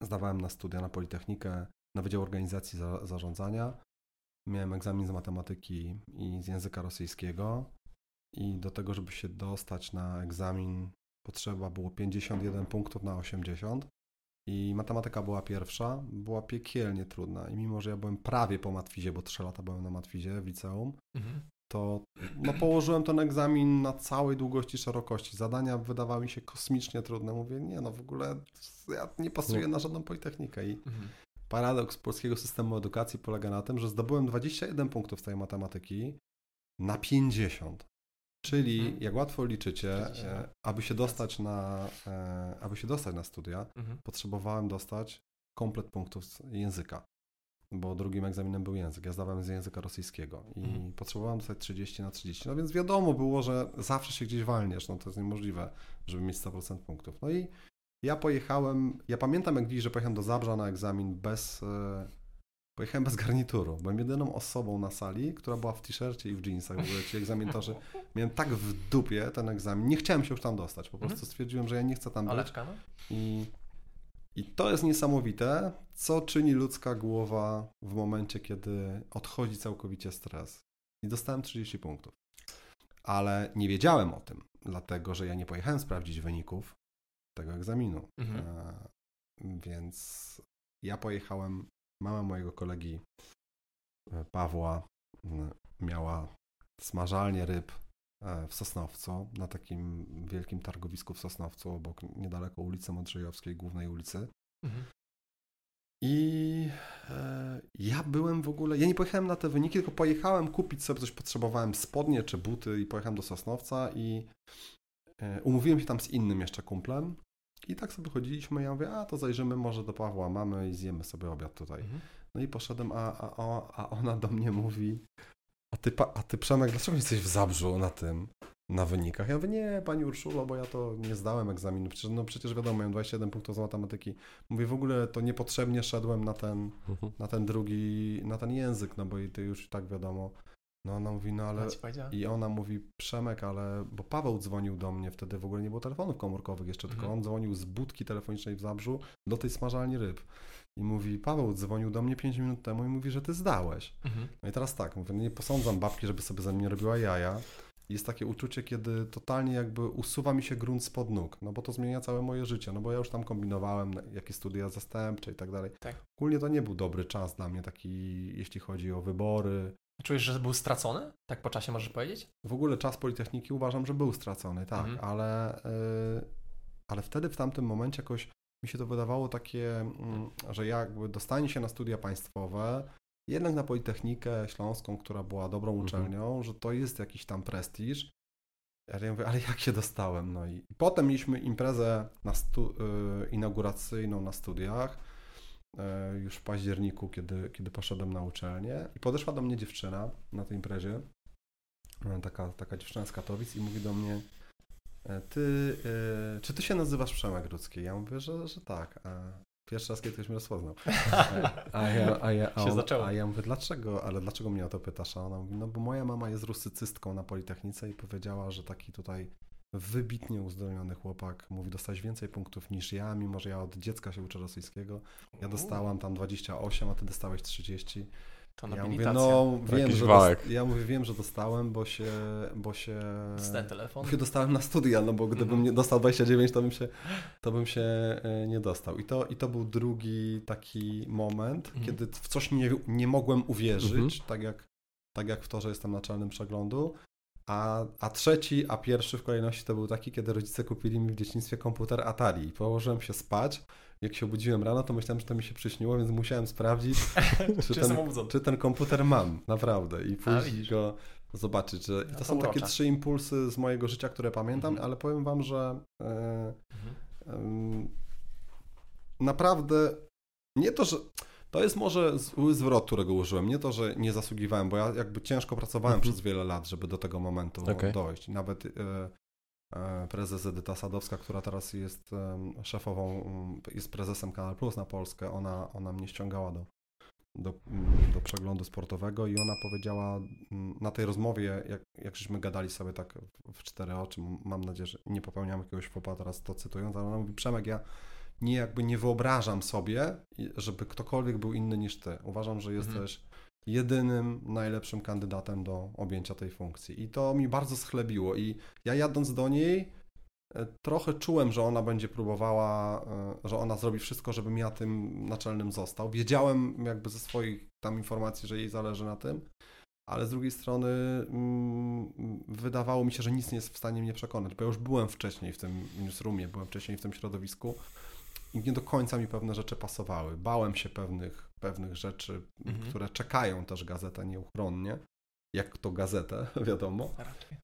zdawałem na studia na Politechnikę na Wydział Organizacji Za- Zarządzania. Miałem egzamin z matematyki i z języka rosyjskiego i do tego, żeby się dostać na egzamin potrzeba było 51 punktów na 80 i matematyka była pierwsza, była piekielnie trudna i mimo, że ja byłem prawie po matwizie, bo 3 lata byłem na matwizie w liceum, Mhm. to no, położyłem ten egzamin na całej długości, szerokości. Zadania wydawały mi się kosmicznie trudne. Mówię, nie no w ogóle ja nie pasuję na żadną politechnikę i Mhm. paradoks polskiego systemu edukacji polega na tym, że zdobyłem 21 punktów z tej matematyki na 50. Czyli, Mhm. jak łatwo liczycie, e, aby się dostać na, e, aby się dostać na studia, Mhm. potrzebowałem dostać komplet punktów z języka, bo drugim egzaminem był język. Ja zdawałem z języka rosyjskiego i Mhm. potrzebowałem dostać 30 na 30. No więc wiadomo było, że zawsze się gdzieś walniesz, no to jest niemożliwe, żeby mieć 100% punktów. No i ja pojechałem, ja pamiętam jak dziś, że pojechałem do Zabrza na egzamin bez, e, pojechałem bez garnituru. Byłem jedyną osobą na sali, która była w t-shircie i w jeansach. W ogóle ci egzaminatorzy, *laughs* miałem tak w dupie ten egzamin, nie chciałem się już tam dostać. Po prostu Mhm. stwierdziłem, że ja nie chcę tam być. Oleczka, no? I, I to jest niesamowite, co czyni ludzka głowa w momencie, kiedy odchodzi całkowicie stres. I dostałem 30 punktów. Ale nie wiedziałem o tym, dlatego że ja nie pojechałem sprawdzić wyników tego egzaminu. Mhm. E, więc ja pojechałem, mama mojego kolegi e, Pawła miała smażalnię ryb e, w Sosnowcu, na takim wielkim targowisku w Sosnowcu, obok niedaleko ulicy Modrzejowskiej, głównej ulicy. Mhm. I e, ja byłem w ogóle, ja nie pojechałem na te wyniki, tylko pojechałem kupić sobie coś, potrzebowałem spodnie czy buty i pojechałem do Sosnowca i e, umówiłem się tam z innym jeszcze kumplem i tak sobie chodziliśmy, ja mówię, a to zajrzymy może do Pawła mamy i zjemy sobie obiad tutaj. Mhm. No i poszedłem, a, a, a, ona do mnie mówi, a ty, pa- a ty Przemek, dlaczego nie jesteś w Zabrzu na tym, na wynikach? Ja mówię, nie, pani Urszulo, bo ja to nie zdałem egzaminu, przecież, no przecież wiadomo, miałem 21 punktów z matematyki. Mówię, w ogóle to niepotrzebnie szedłem na ten, Mhm. na ten drugi, na ten język, no bo i ty już tak wiadomo. No ona mówi, no ale... I ona mówi, Przemek, ale... Bo Paweł dzwonił do mnie, wtedy w ogóle nie było telefonów komórkowych jeszcze, tylko Mhm. on dzwonił z budki telefonicznej w Zabrzu do tej smażalni ryb. I mówi, Paweł dzwonił do mnie 5 minut temu i mówi, że ty zdałeś. Mhm. No i teraz tak, mówię, no nie posądzam babki, żeby sobie ze mnie robiła jaja. Jest takie uczucie, kiedy totalnie jakby usuwa mi się grunt spod nóg, no bo to zmienia całe moje życie, no bo ja już tam kombinowałem, jakie studia zastępcze i tak dalej. Tak. Ogólnie to nie był dobry czas dla mnie taki, jeśli chodzi o wybory. Czujesz, że był stracony? Tak po czasie możesz powiedzieć? W ogóle czas Politechniki uważam, że był stracony, tak, Mhm. ale, y, ale wtedy w tamtym momencie jakoś mi się to wydawało takie, mm, że jakby dostanie się na studia państwowe, jednak na Politechnikę Śląską, która była dobrą Mhm. uczelnią, że to jest jakiś tam prestiż. Ale ja mówię, ale jak się dostałem? No i, i potem mieliśmy imprezę na stu, y, inauguracyjną na studiach, już w październiku, kiedy, kiedy poszedłem na uczelnię i podeszła do mnie dziewczyna na tej imprezie, y, taka, taka dziewczyna z Katowic i mówi do mnie, e, ty, czy ty się nazywasz Przemek Rudzki? Ja mówię, że, że tak. A pierwszy raz, kiedy ktoś mnie rozpoznał. A ja, a ja, a on, a ja mówię, dlaczego, ale dlaczego mnie o to pytasz? A ona mówi, no bo moja mama jest rusycystką na Politechnice i powiedziała, że taki tutaj wybitnie uzdolniony chłopak mówi, dostałeś więcej punktów niż ja, mimo że ja od dziecka się uczę rosyjskiego. Ja dostałam tam 28, a ty dostałeś 30. To Ja mówię, no wiem, że dost, ja mówię, wiem, że dostałem, bo się, bo się, Dostałem telefon. się dostałem na studia, no bo gdybym Mhm. nie dostał 29, to bym się, to bym się e, nie dostał. I to, I to był drugi taki moment, Mhm. kiedy w coś nie, nie mogłem uwierzyć, Mhm. tak, jak, tak jak w to, że jestem naczelnym przeglądu. A, a trzeci, a pierwszy w kolejności to był taki, kiedy rodzice kupili mi w dzieciństwie komputer Atari. I położyłem się spać. Jak się obudziłem rano, to myślałem, że to mi się przyśniło, więc musiałem sprawdzić, *laughs* czy ten, czy ten komputer mam, naprawdę. I pójść widzisz. go zobaczyć. Że... I No to to są takie urocza. trzy impulsy z mojego życia, które pamiętam, Mhm. ale powiem wam, że e, Mhm. naprawdę nie to, że to jest może zły zwrot, którego użyłem. Nie to, że nie zasługiwałem, bo ja jakby ciężko pracowałem Mhm. przez wiele lat, żeby do tego momentu Okej. dojść. Nawet e, e, prezes Edyta Sadowska, która teraz jest em, szefową, jest prezesem Kanal Plus na Polskę, ona, ona mnie ściągała do, do, do przeglądu sportowego i ona powiedziała na tej rozmowie, jak, jak żeśmy gadali sobie tak w- cztery oczy, mam nadzieję, że nie popełniam jakiegoś fopa teraz to cytując, ale ona mówi, Przemek, ja nie jakby nie wyobrażam sobie, żeby ktokolwiek był inny niż ty. Uważam, że Mhm. jesteś jedynym najlepszym kandydatem do objęcia tej funkcji. I to mi bardzo schlebiło. I ja jadąc do niej, e, trochę czułem, że ona będzie próbowała, e, że ona zrobi wszystko, żebym ja tym naczelnym został. Wiedziałem jakby ze swoich tam informacji, że jej zależy na tym, ale z drugiej strony mm, wydawało mi się, że nic nie jest w stanie mnie przekonać, bo ja już byłem wcześniej w tym newsroomie, byłem wcześniej w tym środowisku nie do końca mi pewne rzeczy pasowały. Bałem się pewnych, pewnych rzeczy, Mhm. które czekają też gazetę nieuchronnie, jak to gazetę, *laughs* wiadomo.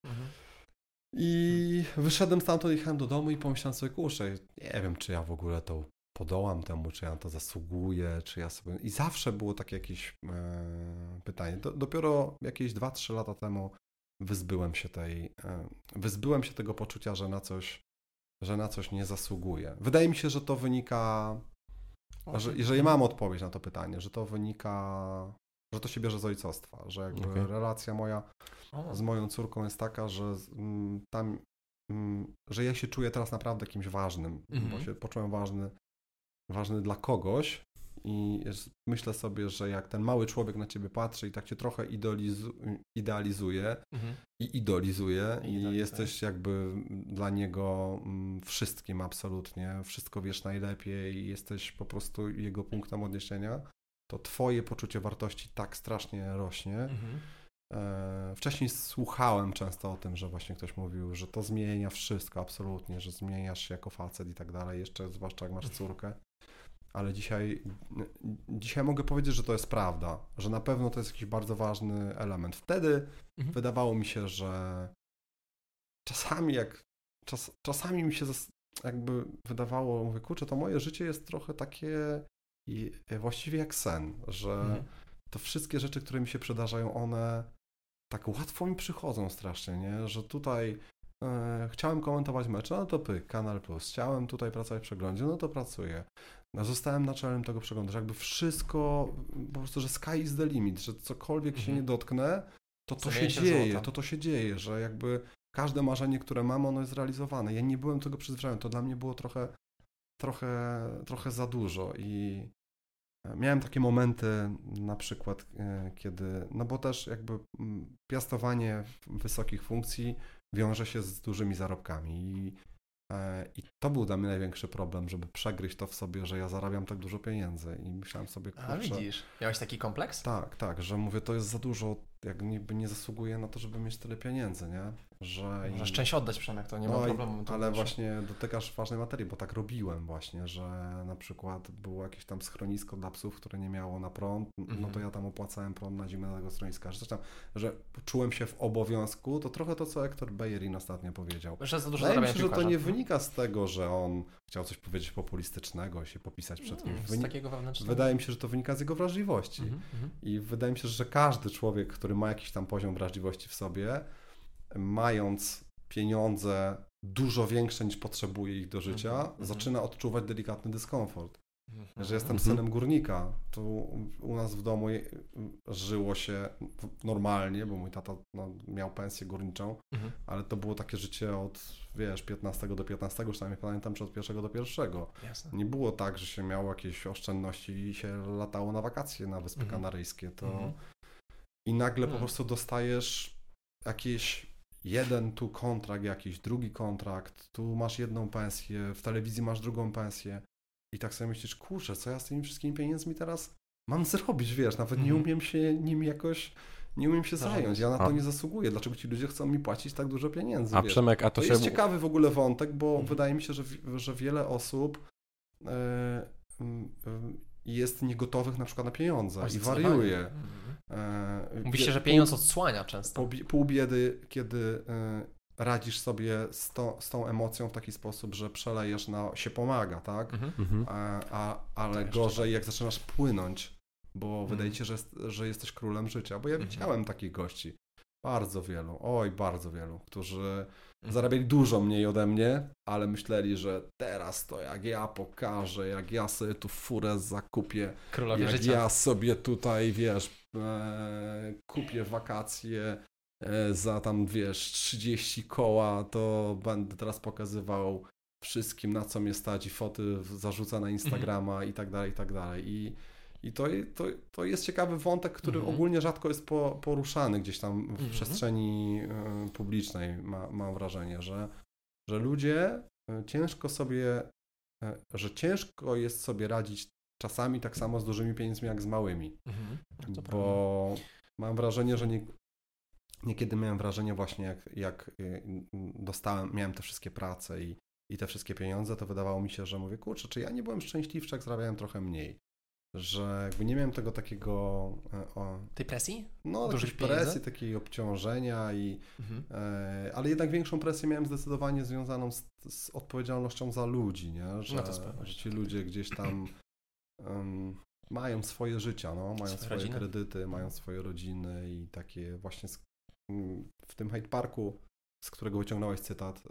Mhm. I wyszedłem stamtąd, jechałem do domu i pomyślałem sobie, kurczę, nie wiem, czy ja w ogóle to podołam temu, czy ja na to zasługuję, czy ja sobie... I zawsze było takie jakieś e, pytanie. Do, dopiero jakieś 2-3 lata temu wyzbyłem się tej, e, wyzbyłem się tego poczucia, że na coś, że na coś nie zasługuję. Wydaje mi się, że to wynika, że, jeżeli mam odpowiedź na to pytanie, że to wynika, że to się bierze z ojcostwa, że jakby Okej. relacja moja z moją córką jest taka, że mm, tam, mm, że ja się czuję teraz naprawdę kimś ważnym, Mhm. bo się poczułem ważny, ważny dla kogoś i myślę sobie, że jak ten mały człowiek na ciebie patrzy i tak cię trochę idolizu, idealizuje mhm. i idolizuje i Idolizuje. jesteś jakby dla niego mm, wszystkim absolutnie, wszystko wiesz najlepiej i jesteś po prostu jego punktem odniesienia, to twoje poczucie wartości tak strasznie rośnie, Mhm. E, Wcześniej słuchałem często o tym, że właśnie ktoś mówił, że to zmienia wszystko, absolutnie, że zmieniasz się jako facet i tak dalej, jeszcze zwłaszcza jak masz córkę. Ale dzisiaj, dzisiaj mogę powiedzieć, że to jest prawda, że na pewno to jest jakiś bardzo ważny element. Wtedy Mhm. wydawało mi się, że czasami jak, czas, czasami mi się jakby wydawało, mówię, kurczę, to moje życie jest trochę takie i właściwie jak sen, że Mhm. to wszystkie rzeczy, które mi się przydarzają, one tak łatwo mi przychodzą strasznie, nie? Że tutaj e, chciałem komentować mecze, no to pyk, Kanal Plus. Chciałem tutaj pracować w przeglądzie, no to pracuję. No, Zostałem naczelnym tego przeglądu, że jakby wszystko, po prostu, że sky is the limit, że cokolwiek się Mhm. nie dotknę, to to się się dzieje, złoto. to to się dzieje, że jakby każde marzenie, które mam, ono jest realizowane. Ja nie byłem tego przyzwyczajony, to dla mnie było trochę, trochę, trochę za dużo i e, miałem takie momenty na przykład, e, kiedy, no bo też jakby mm, piastowanie wysokich funkcji wiąże się z dużymi zarobkami i, i to był dla mnie największy problem, żeby przegryźć to w sobie, że ja zarabiam tak dużo pieniędzy i myślałem sobie, A kurczę, widzisz, miałeś taki kompleks? tak, tak, że mówię, to jest za dużo, jak niby nie zasługuję na to, żeby mieć tyle pieniędzy, nie? Że Możesz i- część oddać Przemek, to nie ma no i- problemu. Ale właśnie dotykasz ważnej materii, bo tak robiłem właśnie, że na przykład było jakieś tam schronisko dla psów, które nie miało na prąd, no Mhm. to ja tam opłacałem prąd na zimę tego schroniska, że tam, że czułem się w obowiązku, to trochę to, co Hector Bellerin ostatnio powiedział. Że za dużo Wydaje mi się, że to nie wynika z tego, że on chciał coś powiedzieć populistycznego i się popisać przed kimś. Mm, Wyni-. Wydaje mi się, że to wynika z jego wrażliwości. Mhm, mhm. I wydaje mi się, że każdy człowiek, który ma jakiś tam poziom wrażliwości w sobie, mając pieniądze dużo większe niż potrzebuje ich do życia, Mhm, mhm. zaczyna odczuwać delikatny dyskomfort. Mhm. Że jestem Mhm. synem górnika. Tu u nas w domu żyło się normalnie, bo mój tata no, miał pensję górniczą, Mhm. ale to było takie życie od, wiesz, 15 do 15, już tam pamiętam, czy od pierwszego do pierwszego. Jasne. Nie było tak, że się miało jakieś oszczędności i się latało na wakacje na Wyspy Mhm. Kanaryjskie. To Mhm. I nagle po Mhm. prostu dostajesz jakieś jeden tu kontrakt, jakiś drugi kontrakt, tu masz jedną pensję, w telewizji masz drugą pensję. I tak sobie myślisz, kurczę, co ja z tymi wszystkimi pieniędzmi teraz mam zrobić, wiesz, nawet nie Mhm. umiem się nimi jakoś, nie umiem się Zarządzać. zająć, ja na A- to nie zasługuję, dlaczego ci ludzie chcą mi płacić tak dużo pieniędzy, A wiesz. Przemek, a to, To się... jest ciekawy w ogóle wątek, bo Mhm. wydaje mi się, że, że wiele osób e, mm, jest niegotowych na przykład na pieniądze i wariuje. Mhm. E, Mówi się, że pieniądz odsłania często. pół, pół biedy, kiedy e, radzisz sobie z, to, z tą emocją w taki sposób, że przelejesz na się pomaga, tak? Mhm. Mhm. A, a, ale jeszcze gorzej jak zaczynasz płynąć, bo Mhm. wydaje ci się, że, jest- że jesteś królem życia. Bo ja Mhm. widziałem takich gości. Bardzo wielu, oj, bardzo wielu, którzy. Zarabiali dużo mniej ode mnie, ale myśleli, że teraz to jak ja pokażę, jak ja sobie tu furę zakupię, Królowie jak życia. ja sobie tutaj, wiesz, e, kupię wakacje e, za tam, wiesz, 30 koła, to będę teraz pokazywał wszystkim, na co mnie stać i foty zarzuca na Instagrama i tak dalej, i tak dalej. I, I to, to, to jest ciekawy wątek, który Mhm. ogólnie rzadko jest po, poruszany gdzieś tam w Mhm. przestrzeni e, publicznej, ma, mam wrażenie, że, że ludzie e, ciężko sobie, e, że ciężko jest sobie radzić czasami tak samo z dużymi pieniędzmi jak z małymi. Mhm. Prawda. Bo mam wrażenie, że nie, niekiedy miałem wrażenie właśnie jak, jak dostałem, miałem te wszystkie prace i, i te wszystkie pieniądze, to wydawało mi się, że mówię, kurczę, czy ja nie byłem szczęśliwszy, jak zarabiałem trochę mniej. Że jakby nie miałem tego takiego, e, o, Tej presji? no takiej presji, pieniędzy? takiej obciążenia i, Mhm. e, ale jednak większą presję miałem zdecydowanie związaną z, z odpowiedzialnością za ludzi, nie? Że, No że ci ludzie gdzieś tam em, mają swoje życia, no, mają Swoje swoje kredyty, mają swoje rodziny i takie właśnie z, w tym Hyde Parku, z którego wyciągnąłeś cytat,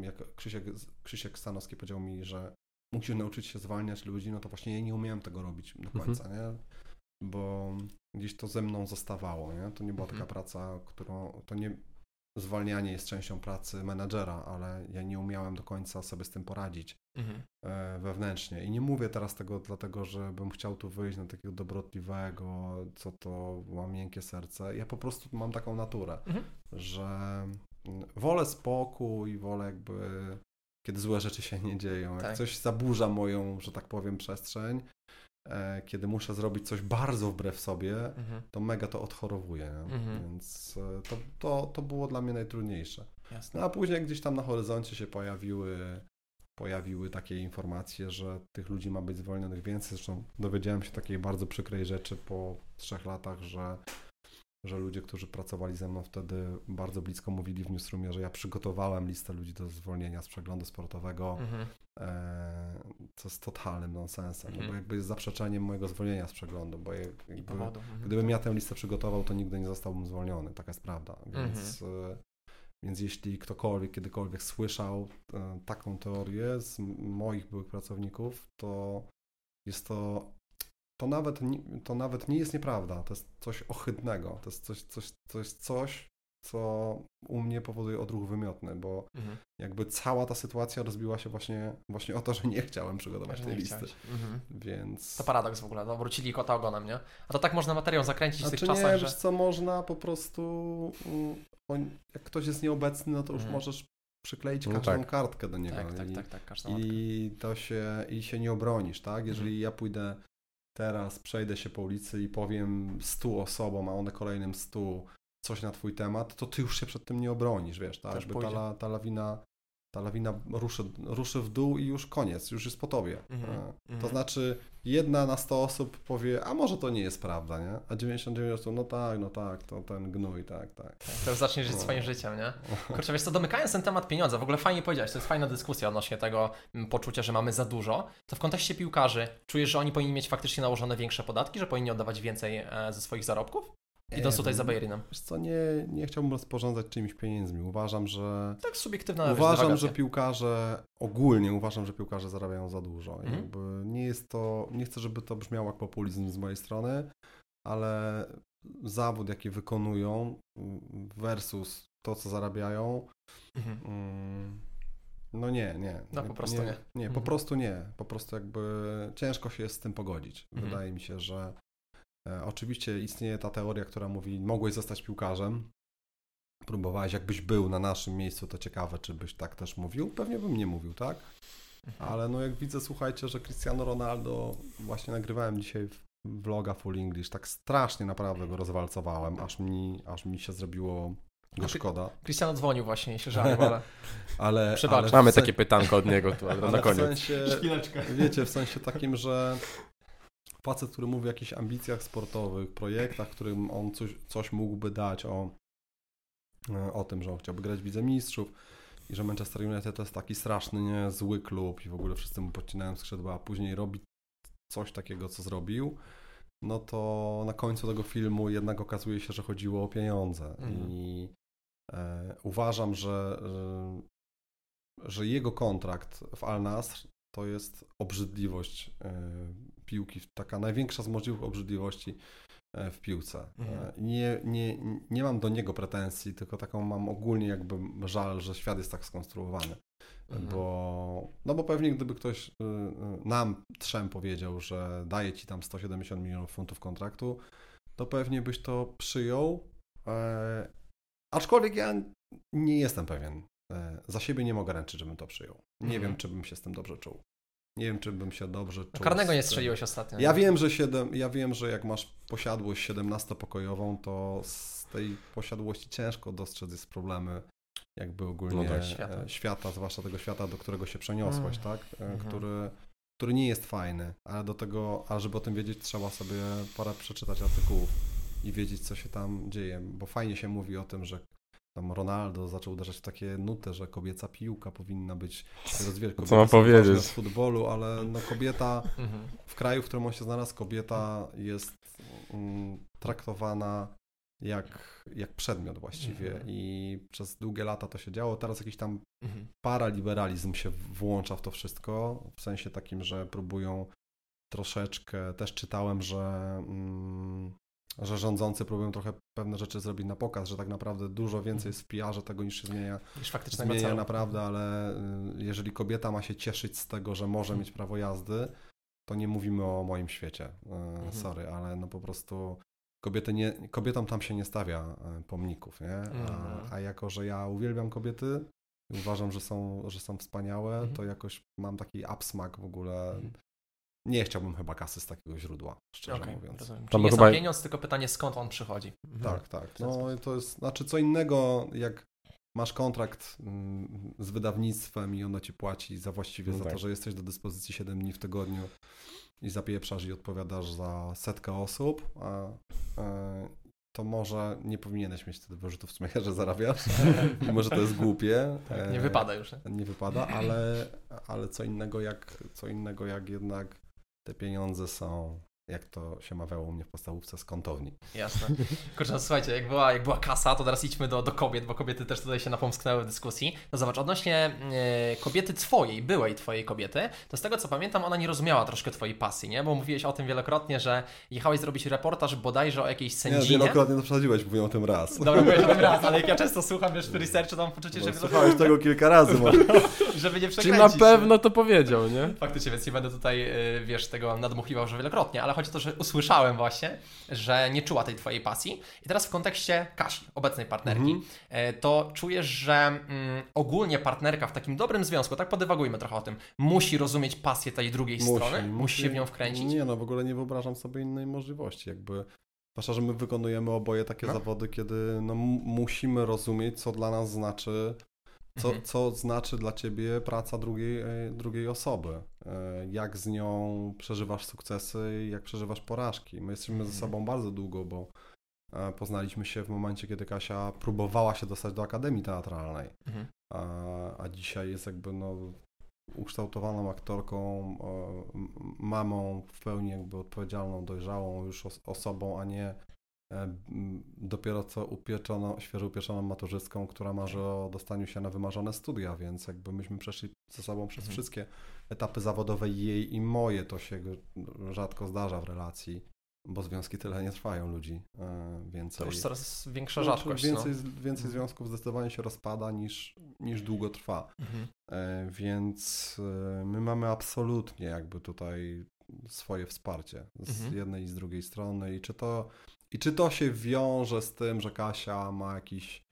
jak Krzysiek, Krzysiek Stanowski powiedział mi, że musisz nauczyć się zwalniać ludzi, no to właśnie ja nie umiałem tego robić do Mhm. końca, nie? Bo gdzieś to ze mną zostawało, nie? To nie była Mhm. taka praca, którą, to nie, zwalnianie jest częścią pracy menadżera, ale ja nie umiałem do końca sobie z tym poradzić Mhm. e, wewnętrznie. I nie mówię teraz tego dlatego, że bym chciał tu wyjść na takiego dobrotliwego, co to ma miękkie serce. Ja po prostu mam taką naturę, Mhm. że wolę spokój, wolę jakby kiedy złe rzeczy się nie dzieją. Jak Tak. coś zaburza moją, że tak powiem, przestrzeń, e, kiedy muszę zrobić coś bardzo wbrew sobie, Mhm. to mega to odchorowuje. Mhm. Więc e, to, to, to było dla mnie najtrudniejsze. Jasne. No a później gdzieś tam na horyzoncie się pojawiły, pojawiły takie informacje, że tych ludzi ma być zwolnionych więcej. Zresztą dowiedziałem się takiej bardzo przykrej rzeczy po trzech latach, że, że ludzie, którzy pracowali ze mną wtedy bardzo blisko mówili w newsroomie, że ja przygotowałem listę ludzi do zwolnienia z przeglądu sportowego, Mhm. e, co jest totalnym nonsensem, no Mhm. bo jakby jest zaprzeczeniem mojego zwolnienia z przeglądu, bo jakby. Mhm. Gdybym ja tę listę przygotował, to nigdy nie zostałbym zwolniony, taka jest prawda. Więc, Mhm. e, więc jeśli ktokolwiek kiedykolwiek słyszał e, taką teorię z moich byłych pracowników, to jest to, to nawet, nie- to nawet nie jest nieprawda, to jest coś ohydnego, to jest coś, coś, jest coś co u mnie powoduje odruch wymiotny, bo Mhm. jakby cała ta sytuacja rozbiła się właśnie, właśnie o to, że nie chciałem przygotować tej nie listy. Mhm. Więc... To paradoks w ogóle, no, wrócili kota ogonem, nie? A to tak można materiał zakręcić w Znaczy tych nie, czasach, wiesz że... co, można po prostu, mm, on- jak ktoś jest nieobecny, no to już Mhm. możesz przykleić No każdą tak. kartkę do niego Tak, tak, i, tak, tak, i to się, i się nie obronisz, tak? Jeżeli Mhm. ja pójdę teraz, przejdę się po ulicy i powiem 100 osobom, a one kolejnym 100 coś na twój temat, to ty już się przed tym nie obronisz, wiesz, tak? Też Jakby ta, pójdzie. ta lawina, ta lawina ruszy, ruszy w dół i już koniec, już jest po tobie. Mhm, E, To mhm. znaczy, jedna na 100 osób powie, a może to nie jest prawda, nie? A 99 osób, no tak, no tak, to ten gnój, tak, tak. To już zaczniesz żyć No. swoim życiem, nie? *laughs* Kurczę, wiesz co, domykając ten temat pieniądza, w ogóle fajnie powiedziałeś, to jest fajna dyskusja odnośnie tego mm, poczucia, że mamy za dużo, to w kontekście piłkarzy czujesz, że oni powinni mieć faktycznie nałożone większe podatki, że powinni oddawać więcej e, ze swoich zarobków? Idąc tutaj za Bayerinem. Wiesz co, nie, nie chciałbym rozporządzać czyimiś pieniędzmi. Uważam, że Tak subiektywna uważam, że piłkarze, ogólnie uważam, że piłkarze zarabiają za dużo. Mhm. Jakby nie jest to, nie chcę, żeby to brzmiało jak populizm z mojej strony, ale zawód, jaki wykonują versus to, co zarabiają, Mhm. Mm, No nie, nie. No, po prostu nie. Nie, po Mhm. prostu nie. Po prostu jakby ciężko się jest z tym pogodzić. Mhm. Wydaje mi się, że oczywiście istnieje ta teoria, która mówi, mogłeś zostać piłkarzem, próbowałeś, jakbyś był na naszym miejscu, to ciekawe, czy byś tak też mówił. Pewnie bym nie mówił, tak? Mhm. Ale no jak widzę, słuchajcie, że Cristiano Ronaldo, właśnie nagrywałem dzisiaj w- vloga Full English, tak strasznie naprawdę go rozwalcowałem, aż mi, aż mi się zrobiło go szkoda. Cristiano dzwonił właśnie i się żalił, *laughs* ale... Ale, Przebacz. ale w Mamy sen- takie pytanko od niego tu na *laughs* w koniec. sensie, Chwileczkę. wiecie, w sensie takim, że facet, który mówi o jakichś ambicjach sportowych, projektach, którym on coś, coś mógłby dać o, o tym, że on chciałby grać w Lidze Mistrzów i że Manchester United to jest taki straszny, nie, zły klub i w ogóle wszyscy mu podcinają skrzydła, a później robi coś takiego, co zrobił, no to na końcu tego filmu jednak okazuje się, że chodziło o pieniądze Mhm. i e, uważam, że, że, że jego kontrakt w Al Nasr to jest obrzydliwość e, piłki, taka największa z możliwych obrzydliwości, e, w piłce. Mhm. E, Nie, nie, nie mam do niego pretensji, tylko taką mam ogólnie jakby żal, że świat jest tak skonstruowany. Mhm. Bo, no bo pewnie gdyby ktoś y, y, nam trzem powiedział, że daje ci tam 170 milionów funtów kontraktu, to pewnie byś to przyjął. E, aczkolwiek ja nie jestem pewien. E, za siebie nie mogę ręczyć, żebym to przyjął. Nie Mhm. wiem, czy bym się z tym dobrze czuł. Nie wiem, czy bym się dobrze czuł. Karnego nie strzeliłeś ostatnio. Ja wiem, że siedem, ja wiem, że jak masz posiadłość 17-pokojową, to z tej posiadłości ciężko dostrzec jest problemy jakby ogólnie No tak. Świata. świata. świata, zwłaszcza tego świata, do którego się przeniosłeś, Mm. tak? E, Mhm. Który, który nie jest fajny, ale do tego, a żeby o tym wiedzieć, trzeba sobie parę przeczytać artykułów i wiedzieć, co się tam dzieje, bo fajnie się mówi o tym, że tam Ronaldo zaczął uderzać w takie nuty, że kobieca piłka powinna być rozwijać. Co ważne powiedzieć? w futbolu, ale no kobieta Mhm. w kraju, w którym on się znalazł, kobieta jest mm, traktowana jak, jak przedmiot właściwie Mhm. i przez długie lata to się działo. Teraz jakiś tam Mhm. paraliberalizm się włącza w to wszystko, w sensie takim, że próbują troszeczkę, też czytałem, że, mm, że rządzący próbują trochę pewne rzeczy zrobić na pokaz, że tak naprawdę dużo więcej jest w PR-ze tego niż się zmienia Niż faktycznego zmienia celu. naprawdę, ale y, jeżeli kobieta ma się cieszyć z tego, że może Mhm. mieć prawo jazdy, to nie mówimy o moim świecie. Y, Mhm. Sorry, ale no po prostu kobiety nie, kobietom tam się nie stawia y, pomników, nie? Mhm. A, a jako, że ja uwielbiam kobiety i uważam, że są, że są wspaniałe, Mhm. to jakoś mam taki absmak w ogóle. Nie chciałbym chyba kasy z takiego źródła, szczerze Okej, mówiąc. rozumiem. Tam Czyli nie chyba- pieniądz, tylko pytanie skąd on przychodzi. Mhm. Tak, tak. No to jest, znaczy co innego, jak masz kontrakt mm, z wydawnictwem i ono ci płaci za właściwie No za tak. to, że jesteś do dyspozycji 7 dni w tygodniu i zapieprzasz i odpowiadasz za setkę osób, a, e, to może nie powinieneś mieć wtedy wyrzutów sumienia, *laughs* że zarabiasz. *laughs* Mimo, że to jest głupie. Tak, nie e, wypada już. nie? Nie wypada, ale, ale co innego jak, co innego jak jednak te pieniądze jak to się mawiało u mnie w podstawówce, z kątowni. Jasne. Kurczę, no słuchajcie, jak była, jak była kasa, to teraz idźmy do, do kobiet, bo kobiety też tutaj się napomsknęły w dyskusji. No zobacz, odnośnie e, kobiety twojej, byłej twojej kobiety, to z tego co pamiętam, ona nie rozumiała troszkę twojej pasji, nie? Bo mówiłeś o tym wielokrotnie, że jechałeś zrobić reportaż bodajże o jakiejś Nie, sędzinie. wielokrotnie to przesadziłeś, mówię o tym raz. Dobra, mówię o tym raz, ale jak ja często słucham, wiesz, w researchu, to mam poczucie, że No, wielokrotnie, słuchałeś tego kilka razy *laughs* może. żeby nie Czyli przekręcić. na pewno to powiedział, nie? Faktycznie, więc nie będę tutaj, y, wiesz, tego nadmuchiwał, że wielokrotnie, ale chodzi o to, że usłyszałem właśnie, że nie czuła tej twojej pasji. I teraz w kontekście Kasi, obecnej partnerki, e, to czujesz, że mm, ogólnie partnerka w takim dobrym związku, tak podywagujmy trochę o tym, musi rozumieć pasję tej drugiej strony, musi się w nią wkręcić. Nie, no w ogóle nie wyobrażam sobie innej możliwości. Jakby, zwłaszcza, że my wykonujemy oboje takie No. zawody, kiedy no, musimy rozumieć, co dla nas znaczy, co, Mhm. co znaczy dla ciebie praca drugiej, e, drugiej osoby. E, Jak z nią przeżywasz sukcesy i jak przeżywasz porażki. My jesteśmy Mhm. ze sobą bardzo długo, bo e, poznaliśmy się w momencie, kiedy Kasia próbowała się dostać do Akademii Teatralnej. Mhm. a, a dzisiaj jest jakby no, ukształtowaną aktorką, mamą w pełni jakby odpowiedzialną, dojrzałą już os- osobą, a nie dopiero co upieczoną, świeżo upieczoną maturzystką, która marzy o dostaniu się na wymarzone studia, więc jakby myśmy przeszli ze sobą przez Mhm. wszystkie etapy zawodowe jej i moje, to się rzadko zdarza w relacji, bo związki tyle nie trwają ludzi, e, więcej. To już coraz większa Znaczy, rzadkość. Więcej, no. więcej Mhm. związków zdecydowanie się rozpada niż, niż długo trwa. Mhm. E, Więc e, my mamy absolutnie jakby tutaj swoje wsparcie z Mhm. jednej i z drugiej strony. I czy to, i czy to się wiąże z tym, że Kasia ma jakiś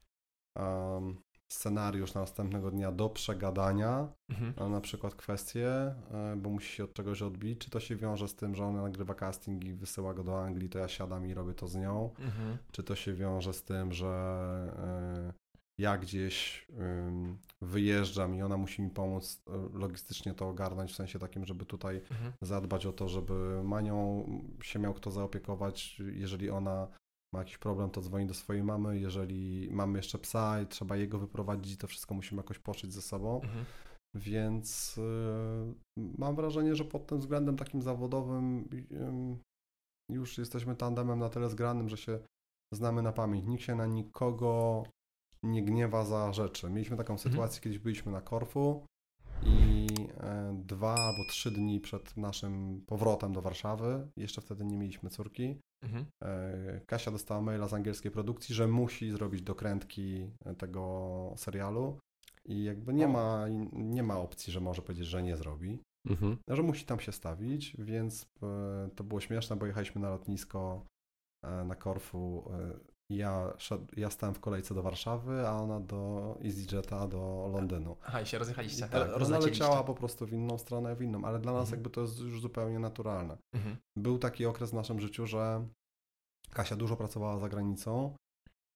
em, scenariusz na następnego dnia do przegadania, Mhm. a na przykład kwestie, e, bo musi się od czegoś odbić, czy to się wiąże z tym, że ona nagrywa casting i wysyła go do Anglii, to ja siadam i robię to z nią, Mhm. czy to się wiąże z tym, że e, ja gdzieś wyjeżdżam i ona musi mi pomóc e, logistycznie to ogarnąć, w sensie takim, żeby tutaj Mhm. zadbać o to, żeby Manią się miał kto zaopiekować. Jeżeli ona ma jakiś problem, to dzwoni do swojej mamy. Jeżeli mamy jeszcze psa i trzeba jego wyprowadzić, to wszystko musimy jakoś poszyć ze sobą. Mhm. Więc y, mam wrażenie, że pod tym względem takim zawodowym ym, już jesteśmy tandemem na tyle zgranym, że się znamy na pamięć. Nikt się na nikogo nie gniewa za rzeczy. Mieliśmy taką sytuację, kiedyś byliśmy na Korfu i e, dwa albo trzy dni przed naszym powrotem do Warszawy, jeszcze wtedy nie mieliśmy córki, Mhm. E, Kasia dostała maila z angielskiej produkcji, że musi zrobić dokrętki tego serialu i jakby nie ma, nie ma opcji, że może powiedzieć, że nie zrobi, Mhm. że musi tam się stawić, więc e, to było śmieszne, bo jechaliśmy na lotnisko na Korfu. Ja, ja stałem w kolejce do Warszawy, a ona do EasyJeta do Londynu. Aha, i się rozjechaliście. I tak, ona rozlecieliście. leciała po prostu w inną stronę, w inną, ale dla nas Mhm. jakby to jest już zupełnie naturalne. Mhm. Był taki okres w naszym życiu, że Kasia dużo pracowała za granicą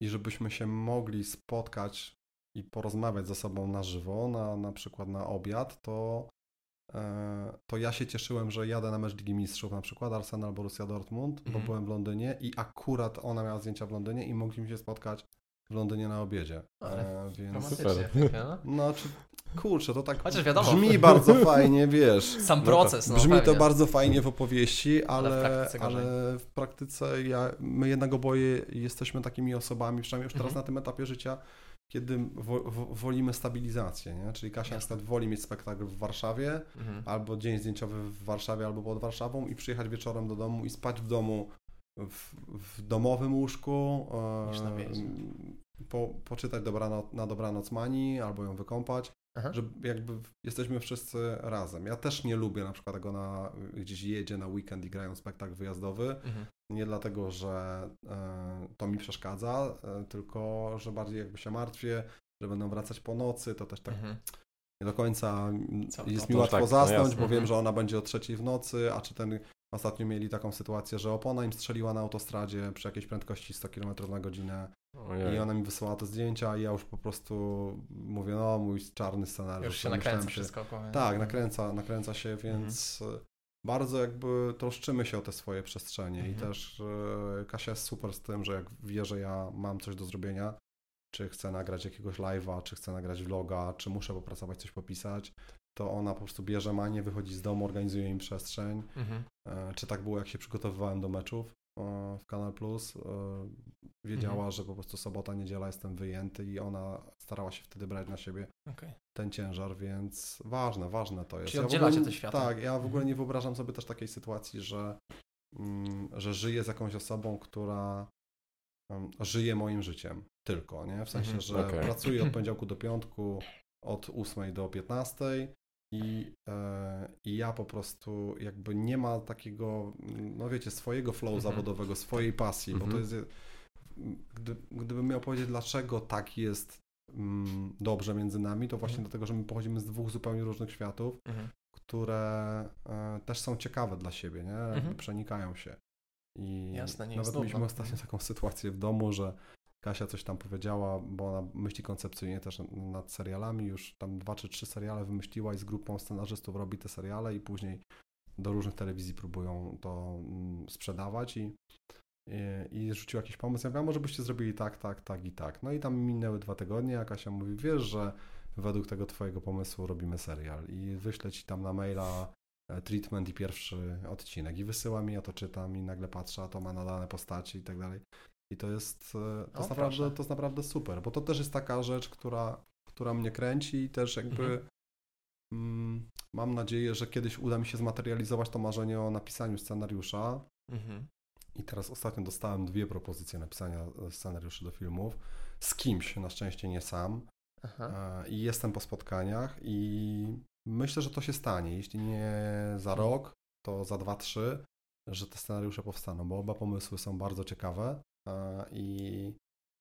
i żebyśmy się mogli spotkać i porozmawiać ze sobą na żywo, na, na przykład na obiad, to, to ja się cieszyłem, że jadę na mecz Ligi Mistrzów, na przykład Arsenal Borussia Dortmund, bo Mhm. byłem w Londynie i akurat ona miała zdjęcia w Londynie i mogliśmy się spotkać w Londynie na obiedzie. Ale E, więc... Super. no. No, czy, kurczę, to tak Chociaż wiadomo. brzmi bardzo fajnie, wiesz. *laughs* Sam No proces, no, Brzmi to pewnie. bardzo fajnie w opowieści, Ale w ale, praktyce ale, w praktyce ja, my jednak oboje jesteśmy takimi osobami, przynajmniej już teraz Mhm. na tym etapie życia, kiedy wo, wo, wolimy stabilizację, nie? Czyli Kasia na Jasne. woli mieć spektakl w Warszawie, Mhm. albo dzień zdjęciowy w Warszawie, albo pod Warszawą i przyjechać wieczorem do domu i spać w domu w, w domowym łóżku, wieży. po, poczytać dobranoc, na dobranoc Mani, albo ją wykąpać, Aha. że jakby jesteśmy wszyscy razem. Ja też nie lubię na przykład tego na, gdzieś jedzie na weekend i grają spektakl wyjazdowy. Mhm. Nie dlatego, że e, to mi przeszkadza, e, tylko że bardziej jakby się martwię, że będą wracać po nocy, to też tak Mhm. nie do końca Co- jest mi łatwo tak, no zasnąć, jasne. bo wiem, Mhm. że ona będzie o trzeciej w nocy, a czy ten ostatnio mieli taką sytuację, że opona im strzeliła na autostradzie przy jakiejś prędkości 100 km na godzinę Ojej. i ona mi wysyłała te zdjęcia i ja już po prostu mówię, no mój czarny scenariusz. Już się nakręca wszystko. powiem. Tak, nakręca, nakręca się, więc Mhm. Bardzo jakby troszczymy się o te swoje przestrzenie i Mhm. też e, Kasia jest super z tym, że jak wie, że ja mam coś do zrobienia, czy chcę nagrać jakiegoś live'a, czy chcę nagrać vloga, czy muszę popracować, coś popisać, to ona po prostu bierze manię, wychodzi z domu, organizuje im przestrzeń. Mhm. E, Czy tak było, jak się przygotowywałem do meczów w Kanal Plus? E, Wiedziała, Mhm. że po prostu sobota, niedziela jestem wyjęty i ona starała się wtedy brać na siebie Okej. ten ciężar, więc ważne, ważne to jest. Czyli oddzielacie ogóle- te światy. Tak, ja w ogóle Mhm. nie wyobrażam sobie też takiej sytuacji, że, mm, że żyję z jakąś osobą, która żyje moim życiem tylko, nie? W sensie, Mhm. że Okej. pracuję od *clears throat* poniedziałku do piątku, od 8 do 15 i, e, i ja po prostu jakby nie ma takiego, no wiecie, swojego flow Mhm. zawodowego, swojej pasji, bo to Mhm. jest, gdy, gdybym miał powiedzieć, dlaczego tak jest mm, dobrze między nami, to właśnie Mhm. dlatego, że my pochodzimy z dwóch zupełnie różnych światów, Mhm. które e, też są ciekawe dla siebie, nie? Mhm. przenikają się. I Jasne, nie nawet mieliśmy ostatnio taką sytuację w domu, że Kasia coś tam powiedziała, bo ona myśli koncepcyjnie też nad serialami, już tam dwa czy trzy seriale wymyśliła i z grupą scenarzystów robi te seriale i później do różnych telewizji próbują to mm, sprzedawać i, i, i rzucił jakiś pomysł. Ja mówię, może byście zrobili tak, tak, tak i tak. No i tam minęły dwa tygodnie, a Kasia mówi, wiesz, że według tego twojego pomysłu robimy serial i wyślę ci tam na maila e, treatment i pierwszy odcinek i wysyła mi, ja to czytam i nagle patrzę, a to ma nadane postaci i tak dalej. I to jest, e, to, O, jest naprawdę, proszę. to jest naprawdę super, bo to też jest taka rzecz, która, która mnie kręci i też jakby Mhm. mm, mam nadzieję, że kiedyś uda mi się zmaterializować to marzenie o napisaniu scenariusza. Mhm. I teraz ostatnio dostałem dwie propozycje napisania e, scenariuszy do filmów z kimś, na szczęście nie sam. Aha. E, I jestem po spotkaniach i myślę, że to się stanie. Jeśli nie za rok, to za dwa, trzy, że te scenariusze powstaną, bo oba pomysły są bardzo ciekawe i,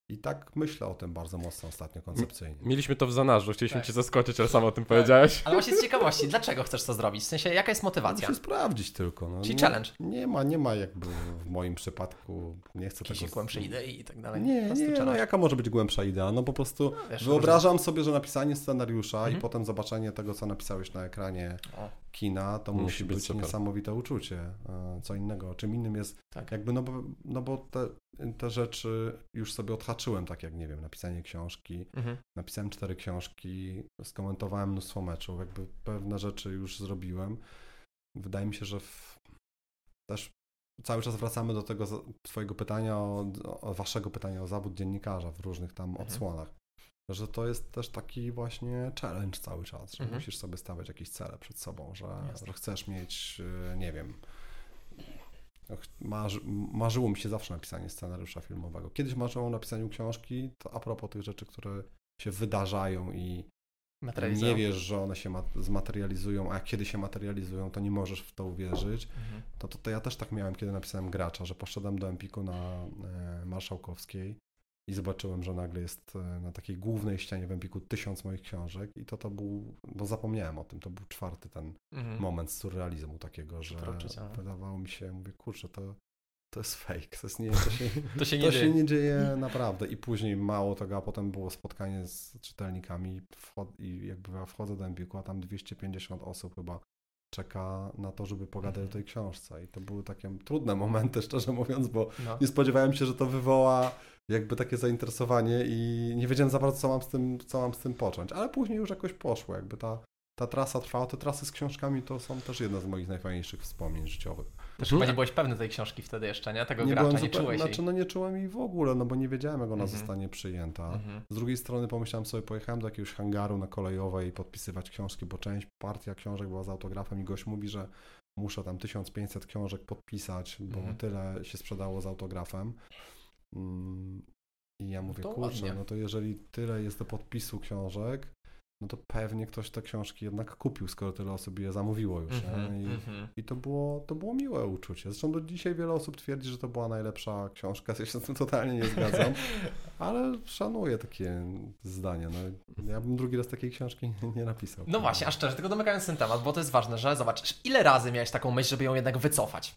i tak myślę o tym bardzo mocno ostatnio koncepcyjnie. Mieliśmy to w zanadrzu, chcieliśmy Tak. cię zaskoczyć, ale sam o tym powiedziałeś. Ale właśnie z ciekawości, dlaczego chcesz to zrobić? W sensie, jaka jest Muszę motywacja? się sprawdzić tylko. No. Czyli nie, challenge. Nie ma, nie ma jakby w moim przypadku, nie chcę Jakieś tego... głębsze idei i tak dalej. Nie, nie, no challenge. jaka może być głębsza idea? No po prostu No, wiesz, wyobrażam sobie, że napisanie scenariusza i Mhm. potem zobaczenie tego, co napisałeś na ekranie O, kina, to Musi musi, być być, niesamowite uczucie. E, Co innego, czym innym jest tak. jakby, no bo, no bo te, te rzeczy już sobie odhaczyłem, tak jak, nie wiem, napisanie książki, Mhm. napisałem cztery książki, skomentowałem mnóstwo meczów, jakby pewne rzeczy już zrobiłem. Wydaje mi się, że w, też cały czas wracamy do tego twojego pytania, o, o waszego pytania o zawód dziennikarza w różnych tam Mhm. odsłonach. Że to jest też taki właśnie challenge cały czas, że Mhm. musisz sobie stawiać jakieś cele przed sobą, że, Jasne. że chcesz mieć, y, nie wiem, marzy, marzyło mi się zawsze napisanie scenariusza filmowego. Kiedyś marzyło o napisaniu książki, to a propos tych rzeczy, które się wydarzają i nie wiesz, że one się zmaterializują, a kiedy się materializują, to nie możesz w to uwierzyć. Mhm. To, to, to ja też tak miałem, kiedy napisałem Gracza, że poszedłem do Empiku na e, Marszałkowskiej i zobaczyłem, że nagle jest e, na takiej głównej ścianie w Empiku tysiąc moich książek i to to był, bo zapomniałem o tym, to był czwarty ten mhm. moment surrealizmu takiego, że wydawało mi się, mówię, kurczę, to, to jest fake, to, jest nie, to, się, *laughs* to, się, nie, to dzieje. się nie dzieje naprawdę. I później mało tego, a potem było spotkanie z czytelnikami i jakby wchodzę do Empiku, a tam 250 osób chyba czeka na to, żeby pogadać mhm. o tej książce. I to były takie trudne momenty, szczerze mówiąc, bo no. nie spodziewałem się, że to wywoła jakby takie zainteresowanie i nie wiedziałem za bardzo, co mam z tym, co mam z tym począć. Ale później już jakoś poszło, jakby ta, ta trasa trwała. Te trasy z książkami to są też jedne z moich najfajniejszych wspomnień życiowych. Też chyba nie byłeś pewny tej książki wtedy jeszcze, nie? Tego nie gracza, nie czułeś Znaczy, no nie czułem jej w ogóle, no bo nie wiedziałem, jak ona mhm. zostanie przyjęta. Mhm. Z drugiej strony pomyślałem sobie, pojechałem do jakiegoś hangaru na kolejowej podpisywać książki, bo część, partia książek była z autografem i gość mówi, że muszę tam 1500 książek podpisać, bo mhm. tyle się sprzedało z autografem. Mm, I ja mówię, kurczę, no to jeżeli tyle jest do podpisu książek, no to pewnie ktoś te książki jednak kupił, skoro tyle osób je zamówiło już. Mm -hmm, I, mm -hmm. I, to, było, to było miłe uczucie. Zresztą do dzisiaj wiele osób twierdzi, że to była najlepsza książka. *laughs* Ja się z tym totalnie nie zgadzam, *laughs* ale szanuję takie zdania. No, ja bym drugi raz takiej książki *laughs* nie napisał. No właśnie, a szczerze, tylko domykając ten temat, bo to jest ważne, że zobacz, ile razy miałeś taką myśl, żeby ją jednak wycofać?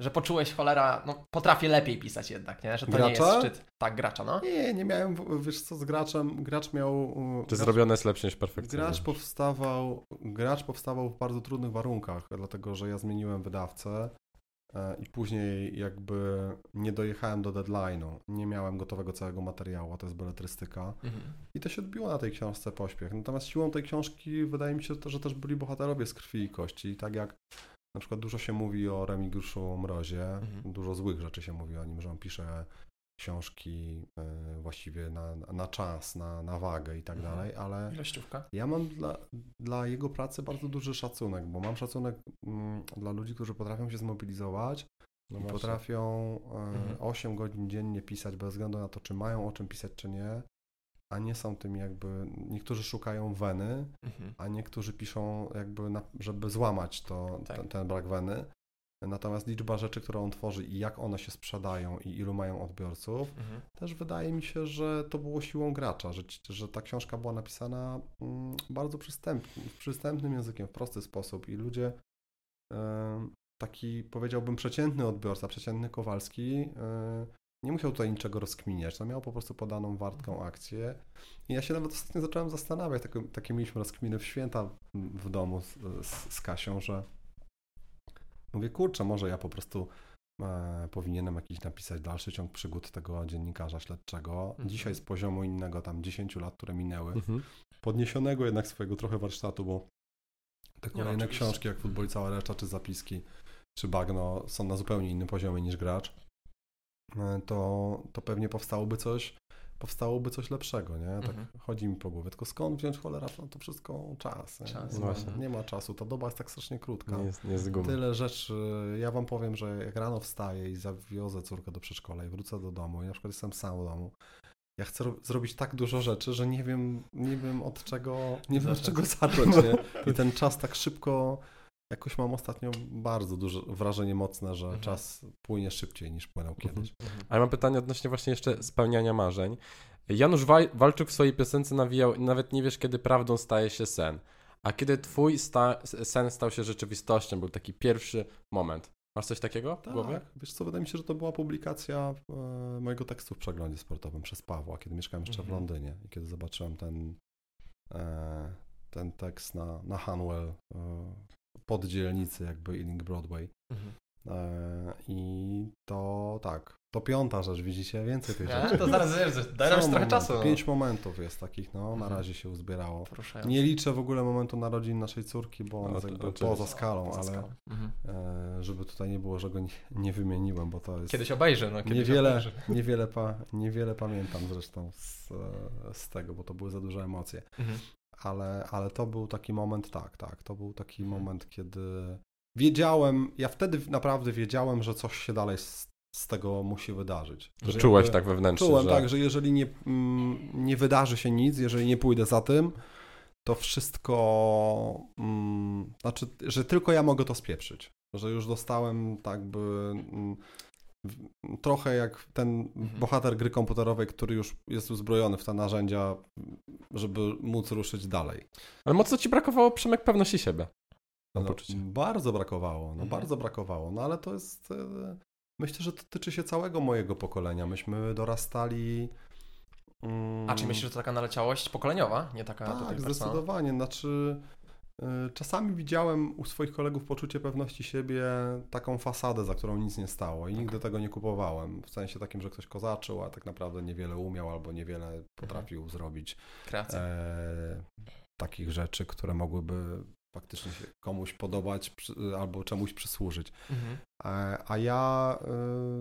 Że poczułeś cholera, no potrafię lepiej pisać jednak, nie? Że to gracza? nie jest szczyt. Tak, gracza, no. Nie, nie miałem, wiesz co, z graczem, gracz miał... Czy gracz, zrobione jest lepsze niż perfekcyjnie? Gracz powstawał, gracz powstawał w bardzo trudnych warunkach, dlatego że ja zmieniłem wydawcę e, i później jakby nie dojechałem do deadline'u, nie miałem gotowego całego materiału, a to jest beletrystyka mhm. i to się odbiło na tej książce pośpiech. Natomiast siłą tej książki wydaje mi się, że też byli bohaterowie z krwi i kości i tak jak na przykład dużo się mówi o Remigiuszu Mrozie, mhm. dużo złych rzeczy się mówi o nim, że on pisze książki y, właściwie na, na czas, na, na wagę i tak mhm. dalej, ale Ilościówka. ja mam dla, dla jego pracy bardzo duży szacunek, bo mam szacunek mm, dla ludzi, którzy potrafią się zmobilizować no i potrafią y, mhm. 8 godzin dziennie pisać bez względu na to, czy mają o czym pisać, czy nie, a nie są tym jakby, niektórzy szukają weny, mhm. a niektórzy piszą jakby, na, żeby złamać to, tak. ten, ten, brak weny. Natomiast liczba rzeczy, które on tworzy i jak one się sprzedają i ilu mają odbiorców, mhm. też wydaje mi się, że to było siłą gracza, że, że ta książka była napisana mm, bardzo przystępnym, przystępnym językiem, w prosty sposób i ludzie, taki powiedziałbym przeciętny odbiorca, przeciętny Kowalski, e, nie musiał tutaj niczego rozkminiać, no miał po prostu podaną wartką akcję. I ja się nawet ostatnio zacząłem zastanawiać, takie, takie mieliśmy rozkminy w święta w domu z, z, z Kasią, że mówię, kurczę, może ja po prostu e, powinienem jakiś napisać dalszy ciąg przygód tego dziennikarza śledczego. Mhm. Dzisiaj z poziomu innego, tam 10 lat, które minęły, mhm. podniesionego jednak swojego trochę warsztatu, bo te kolejne no, książki, jak Futbol i cała reszta, czy zapiski, czy Bagno są na zupełnie innym poziomie niż gracz. E, to, to pewnie powstałoby coś, powstałoby coś lepszego, nie? Tak mhm. chodzi mi po głowie. Tylko skąd wziąć cholera no to wszystko czas. czas nie, ma, nie, ma, czasu. Ta doba jest tak strasznie krótka. Nie jest, nie jest Tyle rzeczy. Ja wam powiem, że jak rano wstaję i zawiozę córkę do przedszkola i wrócę do domu i na przykład jestem sam w domu, ja chcę ro zrobić tak dużo rzeczy, że nie wiem, nie wiem od czego, nie wiem od czego zacząć, nie? *laughs* I ten czas tak szybko jakoś mam ostatnio bardzo duże wrażenie mocne, że mhm. czas płynie szybciej niż płynął mhm. kiedyś. Mhm. Ale mam pytanie odnośnie właśnie jeszcze spełniania marzeń. Janusz Wal Walczuk w swojej piosence nawijał, nawet nie wiesz, kiedy prawdą staje się sen. A kiedy twój sta sen stał się rzeczywistością, był taki pierwszy moment. Masz coś takiego w tak. głowie? Wiesz co, wydaje mi się, że to była publikacja e, mojego tekstu w przeglądzie sportowym przez Pawła, kiedy mieszkałem jeszcze mhm. w Londynie i kiedy zobaczyłem ten, e, ten tekst na, na Hanwell e, poddzielnicy jakby Ealing Broadway. Mhm. E, I to tak, to piąta rzecz, widzicie, więcej tych rzeczy. to zaraz wiesz, daj nam trochę czasu. Pięć momentów jest takich, no, na mhm. razie się uzbierało. Nie liczę w ogóle momentu narodzin naszej córki, bo on no, jest jakby poza skalą, poza ale skalą. Mhm. E, żeby tutaj nie było, że go nie, nie wymieniłem, bo to jest... Kiedyś obejrzę, no kiedyś niewiele, obejrzę. *laughs* Niewiele, pa, niewiele pamiętam zresztą z, z tego, bo to były za duże emocje. Mhm ale, ale to był taki moment, tak, tak, to był taki mhm. moment, kiedy wiedziałem, ja wtedy naprawdę wiedziałem, że coś się dalej z, z tego musi wydarzyć. Że czułeś jakby- tak wewnętrznie, Czułem że... tak, że jeżeli nie, mm, nie wydarzy się nic, jeżeli nie pójdę za tym, to wszystko, mm, znaczy, że tylko ja mogę to spieprzyć. Że już dostałem tak by mm, trochę jak ten Mhm. bohater gry komputerowej, który już jest uzbrojony w te narzędzia, żeby móc ruszyć dalej. Ale mocno ci brakowało, Przemek, pewności siebie. No, poczucie. bardzo brakowało, no Mhm. bardzo brakowało, no ale to jest, e, myślę, że to tyczy się całego mojego pokolenia. Myśmy dorastali... mm, A czy myślisz, że to taka naleciałość pokoleniowa, nie taka Tak, personalna? zdecydowanie. Znaczy, czasami widziałem u swoich kolegów poczucie pewności siebie taką fasadę, za którą nic nie stało i nigdy tego nie kupowałem. W sensie takim, że ktoś kozaczył, a tak naprawdę niewiele umiał albo niewiele potrafił zrobić Kreacja. e, takich rzeczy, które mogłyby faktycznie się komuś podobać albo czemuś przysłużyć. Mhm. E, A ja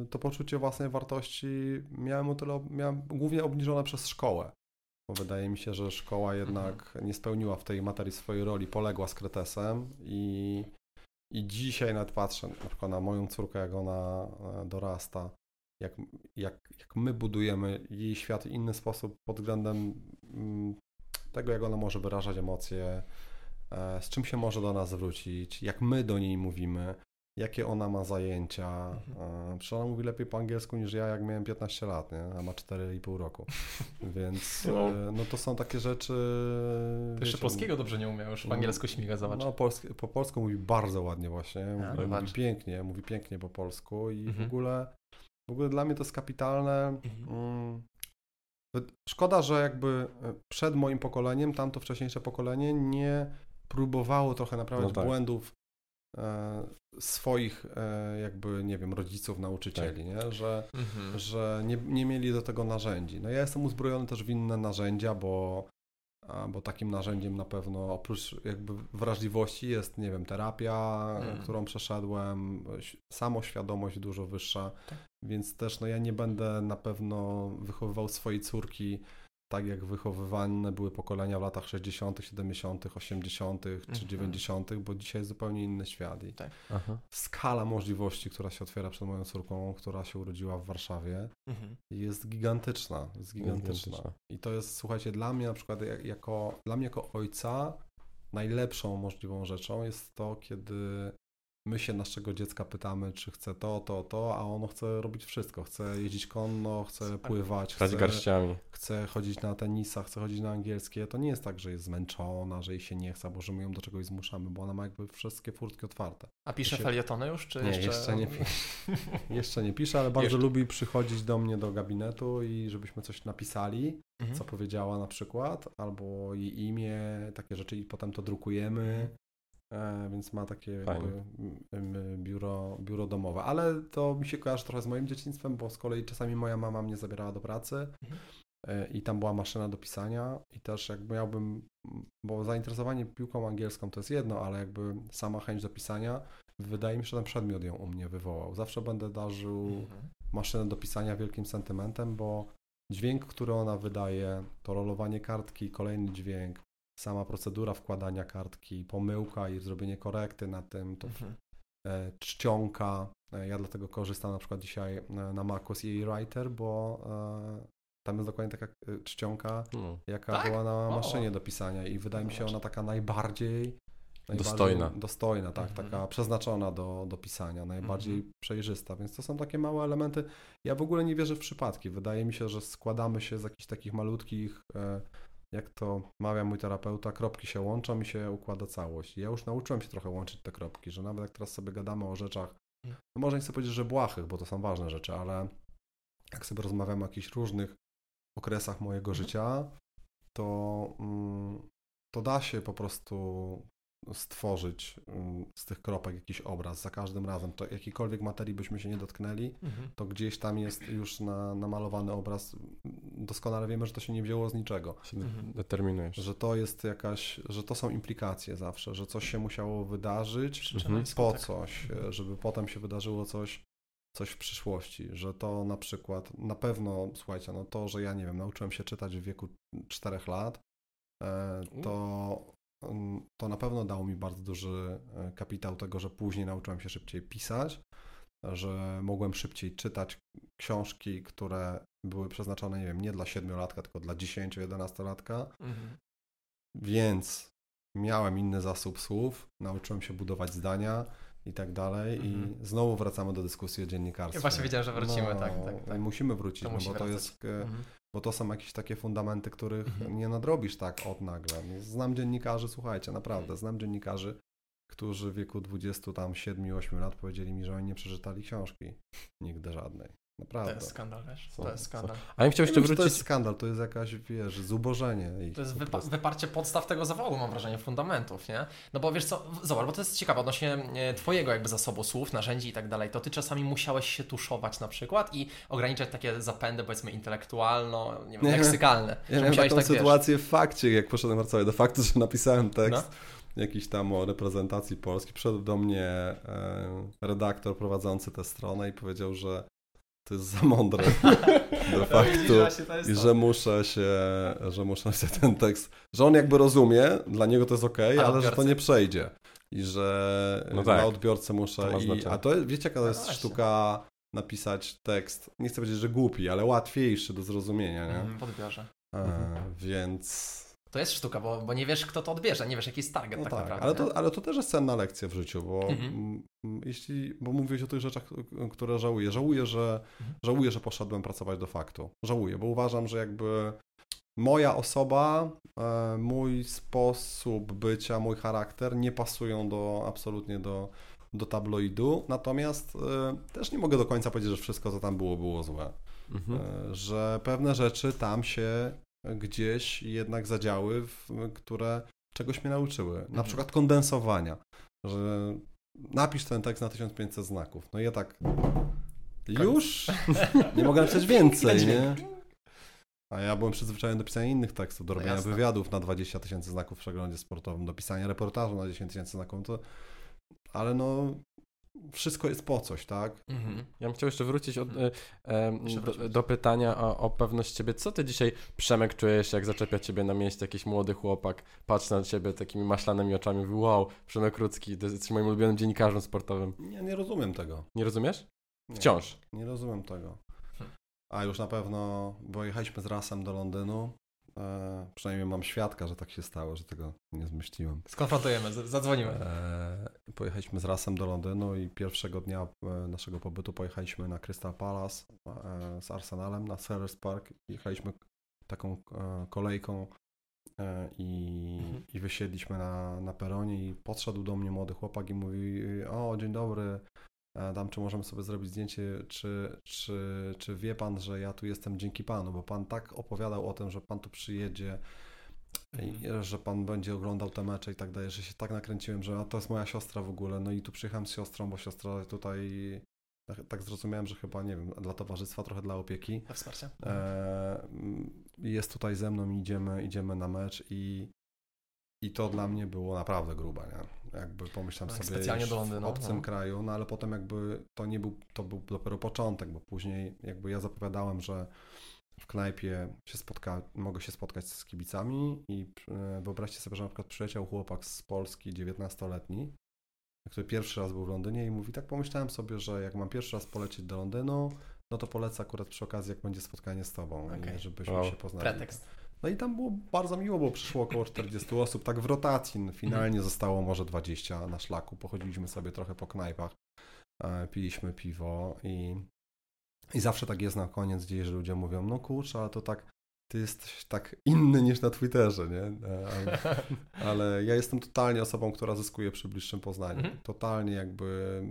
y, to poczucie własnej wartości miałem o tyle, miałem głównie obniżone przez szkołę. Bo wydaje mi się, że szkoła jednak nie spełniła w tej materii swojej roli, poległa z kretesem i, i dzisiaj nawet patrzę na przykład na moją córkę, jak ona e, dorasta, jak, jak, jak my budujemy jej świat w inny sposób pod względem mm, tego, jak ona może wyrażać emocje, e, z czym się może do nas zwrócić, jak my do niej mówimy, jakie ona ma zajęcia. E, Przecież ona mówi lepiej po angielsku niż ja, jak miałem 15 lat, nie? a ma 4,5 roku. *laughs* Więc No. e, no to są takie rzeczy... To jeszcze polskiego dobrze nie umiał, już w no, angielsku śmiga, zobacz. No, polski, po polsku mówi bardzo ładnie właśnie, A, mówi, zobacz. mówi pięknie, mówi pięknie po polsku i w Mhm. ogóle w ogóle dla mnie to jest kapitalne. Mhm. Mm. Szkoda, że jakby e, przed moim pokoleniem, tamto wcześniejsze pokolenie nie próbowało trochę naprawiać No tak. błędów swoich e, jakby, nie wiem, rodziców, nauczycieli, nie? Że, Mhm. że nie, nie mieli do tego narzędzi. No ja jestem uzbrojony też w inne narzędzia, bo, bo takim narzędziem na pewno oprócz jakby wrażliwości jest, nie wiem, terapia, Mm. którą przeszedłem, samoświadomość dużo wyższa, Tak. więc też no ja nie będę na pewno wychowywał swojej córki tak jak wychowywane były pokolenia w latach 60., 70., 80. czy Mhm. 90., bo dzisiaj jest zupełnie inny świat i Aha. skala możliwości, która się otwiera przed moją córką, która się urodziła w Warszawie, Mhm. jest gigantyczna. Jest gigantyczna. gigantyczna. I to jest, słuchajcie, dla mnie na przykład jak- jako, dla mnie jako ojca najlepszą możliwą rzeczą jest to, kiedy my się naszego dziecka pytamy, czy chce to, to, to, a ono chce robić wszystko. Chce jeździć konno, chce pływać, chce, garściami. chce chodzić na tenisa, chce chodzić na angielskie. To nie jest tak, że jest zmęczona, że jej się nie chce, bo że my ją do czegoś zmuszamy, bo ona ma jakby wszystkie furtki otwarte. A pisze się- felietony już, czy Nie, jeszcze... jeszcze nie *laughs* Jeszcze nie pisze, ale bardzo Jeszcze. lubi przychodzić do mnie do gabinetu i żebyśmy coś napisali, Mhm. co powiedziała na przykład, albo jej imię, takie rzeczy i potem to drukujemy. E, więc ma takie biuro, biuro domowe. Ale to mi się kojarzy trochę z moim dzieciństwem, bo z kolei czasami moja mama mnie zabierała do pracy Mhm. e, i tam była maszyna do pisania i też jakby miałbym, bo zainteresowanie piłką angielską to jest jedno, ale jakby sama chęć do pisania, wydaje mi się, że ten przedmiot ją u mnie wywołał. Zawsze będę darzył Mhm. maszynę do pisania wielkim sentymentem, bo dźwięk, który ona wydaje, to rolowanie kartki, kolejny dźwięk, sama procedura wkładania kartki, pomyłka i zrobienie korekty na tym, to Mhm. e, czcionka. E, ja dlatego korzystam na przykład dzisiaj e, na macOS i Writer, bo tam jest dokładnie taka czcionka, No. jaka Tak? była na O. maszynie do pisania i wydaje mi się ona taka najbardziej najbardziej Dostojna. Dostojna, tak, Mhm. taka przeznaczona do, do pisania, najbardziej Mhm. przejrzysta, więc to są takie małe elementy. Ja w ogóle nie wierzę w przypadki. Wydaje mi się, że składamy się z jakichś takich malutkich, e, jak to mawia mój terapeuta, kropki się łączą i się układa całość. I Ja już nauczyłem się trochę łączyć te kropki, że nawet jak teraz sobie gadamy o rzeczach, Mhm. no może nie chcę powiedzieć, że błahych, bo to są ważne rzeczy, ale jak sobie rozmawiamy o jakichś różnych okresach mojego Mhm. życia, to, mm, to da się po prostu stworzyć mm, z tych kropek jakiś obraz za każdym razem. To jakiejkolwiek materii byśmy się nie dotknęli, Mhm. to gdzieś tam jest już na, namalowany obraz. Doskonale wiemy, że to się nie wzięło z niczego. Się Mhm. determinujesz. Że to jest jakaś, że to są implikacje zawsze, że coś się musiało wydarzyć Mhm. po skutek. coś, e, żeby potem się wydarzyło coś, coś w przyszłości, że to na przykład, na pewno, słuchajcie, no to, że ja nie wiem, nauczyłem się czytać w wieku 4 lat, e, to to na pewno dało mi bardzo duży e, kapitał tego, że później nauczyłem się szybciej pisać, że mogłem szybciej czytać książki, które były przeznaczone, nie wiem, nie dla siedmiolatka, tylko dla 10-11-latka, Mhm. więc miałem inny zasób słów, nauczyłem się budować zdania i tak dalej Mhm. i znowu wracamy do dyskusji o dziennikarstwie. Ja właśnie wiedziałem, że wrócimy, tak, tak, tak. Musimy wrócić, To no bo to wracać. jest, e, Mhm. Bo to są jakieś takie fundamenty, których Mhm. nie nadrobisz tak od nagle. Znam dziennikarzy, słuchajcie, naprawdę, znam dziennikarzy, którzy w wieku 20 tam 7-8 lat powiedzieli mi, że oni nie przeczytali książki. Nigdy żadnej. To Naprawdę. jest skandal, wiesz? Co? To jest skandal. A ja chciał jeszcze czy to jest wrócić... skandal, to jest jakaś, wiesz, zubożenie. Ich To jest wypa- wyparcie podstaw tego zawodu, mam wrażenie, fundamentów, nie? No bo wiesz co, zobacz, bo to jest ciekawe odnośnie e, twojego jakby zasobu słów, narzędzi i tak dalej, to ty czasami musiałeś się tuszować na przykład i ograniczać takie zapędy, powiedzmy, intelektualno, nie wiem, leksykalne. Ja że miałem musiałeś taką tak, wiesz, sytuację w fakcie, jak poszedłem pracować do faktu, *laughs* że napisałem tekst No. jakiś tam o reprezentacji Polski. Przyszedł do mnie e, redaktor prowadzący tę stronę i powiedział, że to jest za mądre *laughs* No, jest i że muszę się, że muszę napisać ten tekst, że on jakby rozumie, dla niego to jest ok, A ale że to nie przejdzie. I że No dla tak. odbiorcy muszę. To I, znaczenie. a to wiecie, jaka to No jest właśnie. sztuka napisać tekst, nie chcę powiedzieć, że głupi, ale łatwiejszy do zrozumienia, nie? Mhm, w odbiorze. E, Mhm. więc To jest sztuka, bo, bo nie wiesz, kto to odbierze, nie wiesz, jaki jest target no tak, tak, naprawdę. ale, to, ale to też jest cenna lekcja w życiu, bo Mhm. jeśli, bo mówiłeś o tych rzeczach, które żałuję. Żałuję, że Mhm. żałuję, że poszedłem pracować do faktu. Żałuję, bo uważam, że jakby moja osoba, e, mój sposób bycia, mój charakter nie pasują do absolutnie do, do tabloidu. Natomiast e, też nie mogę do końca powiedzieć, że wszystko, co tam było, było złe. Mhm. E, że pewne rzeczy tam się gdzieś jednak zadziały, które czegoś mnie nauczyły. Na Mhm. przykład kondensowania, że napisz ten tekst na 1500 znaków. No i ja tak już nie mogę napisać *laughs* więcej, nie? A ja byłem przyzwyczajony do pisania innych tekstów, do No robienia jasne. wywiadów na 20 tysięcy znaków w przeglądzie sportowym, do pisania reportażu na 10 tysięcy znaków, to... ale no wszystko jest po coś, tak? Mhm. Ja bym chciał jeszcze wrócić od, Mhm. e, do, do pytania o, o pewność ciebie. Co ty dzisiaj, Przemek, czujesz, jak zaczepia ciebie na miejscu jakiś młody chłopak, patrzy na ciebie takimi maślanymi oczami, mówi wow, Przemek Rudzki, to jesteś moim ulubionym dziennikarzem sportowym. Ja nie rozumiem tego. Nie rozumiesz? Nie. Wciąż. Nie rozumiem tego. Hmm. A już na pewno, bo jechaliśmy z Rasem do Londynu. E, przynajmniej mam świadka, że tak się stało, że tego nie zmyśliłem. Skonfrontujemy, zadzwonimy. E, pojechaliśmy z Rasem do Londynu i pierwszego dnia e, naszego pobytu pojechaliśmy na Crystal Palace e, z Arsenalem na Sellers Park. Jechaliśmy taką e, kolejką e, i, Mhm. i wysiedliśmy na, na peronie i podszedł do mnie młody chłopak i mówi o dzień dobry, dam czy możemy sobie zrobić zdjęcie, czy, czy, czy wie pan, że ja tu jestem dzięki panu, bo pan tak opowiadał o tym, że pan tu przyjedzie i, że pan będzie oglądał te mecze i tak dalej, że się tak nakręciłem, że a to jest moja siostra w ogóle, no i tu przyjechałem z siostrą, bo siostra tutaj, tak, tak zrozumiałem, że chyba, nie wiem, dla towarzystwa, trochę dla opieki, Dla wsparcia. e, jest tutaj ze mną, idziemy, idziemy na mecz i, i to dla mnie było naprawdę grube, nie? Jakby pomyślałem Tak, sobie specjalnie do Londynu, w obcym no. kraju, no ale potem jakby to nie był, to był dopiero początek, bo później jakby ja zapowiadałem, że w knajpie się spotka, mogę się spotkać z kibicami i e, wyobraźcie sobie, że na przykład przyleciał chłopak z Polski, 19-letni, który pierwszy raz był w Londynie i mówi, tak pomyślałem sobie, że jak mam pierwszy raz polecieć do Londynu, no to polecę akurat przy okazji, jak będzie spotkanie z tobą, i żebyśmy Wow. się poznali. Pretekst. No i tam było bardzo miło, bo przyszło około 40 osób, tak w rotacji. No, Finalnie zostało może 20 na szlaku. Pochodziliśmy sobie trochę po knajpach, e, piliśmy piwo i, i zawsze tak jest na koniec gdzieś, że ludzie mówią, no kurczę, ale to tak, ty jesteś tak inny niż na Twitterze, nie? E, Ale, *laughs* ale ja jestem totalnie osobą, która zyskuje przy bliższym poznaniu. Mhm. Totalnie jakby...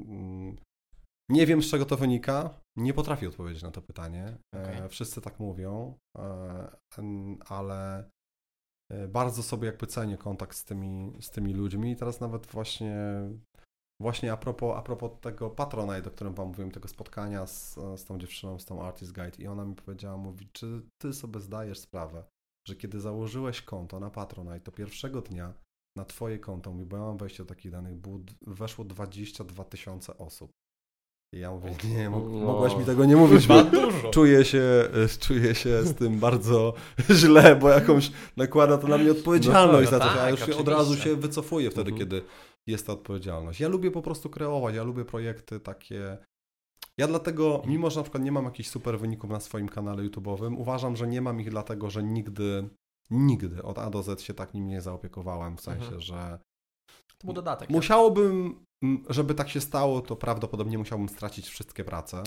Nie wiem, z czego to wynika. Nie potrafię odpowiedzieć na to pytanie. E, Okej. Wszyscy tak mówią, e, ale e, bardzo sobie jakby cenię kontakt z tymi, z tymi ludźmi i teraz nawet właśnie właśnie a propos, a propos tego Patronite, o którym wam mówiłem, tego spotkania z, z tą dziewczyną, z tą Artist Guide i ona mi powiedziała, mówi, czy ty sobie zdajesz sprawę, że kiedy założyłeś konto na Patronite, to pierwszego dnia na twoje konto, mówi, bo ja mam wejście do takich danych, było, weszło 22 tysiące osób. I ja mówię, nie, No. mogłaś mi tego nie mówić, bo czuję się, y, czuję się z tym bardzo *laughs* źle, bo jakąś nakłada to na mnie odpowiedzialność No za to, tak, a już od razu się wycofuję wtedy, Mhm. kiedy jest ta odpowiedzialność. Ja lubię po prostu kreować, ja lubię projekty takie... Ja dlatego, mimo że na przykład nie mam jakichś super wyników na swoim kanale YouTube'owym, uważam, że nie mam ich dlatego, że nigdy, nigdy od A do Z się tak nim nie zaopiekowałem, w sensie, Mhm. że To był dodatek. Musiałbym, m, żeby tak się stało, to prawdopodobnie musiałbym stracić wszystkie prace,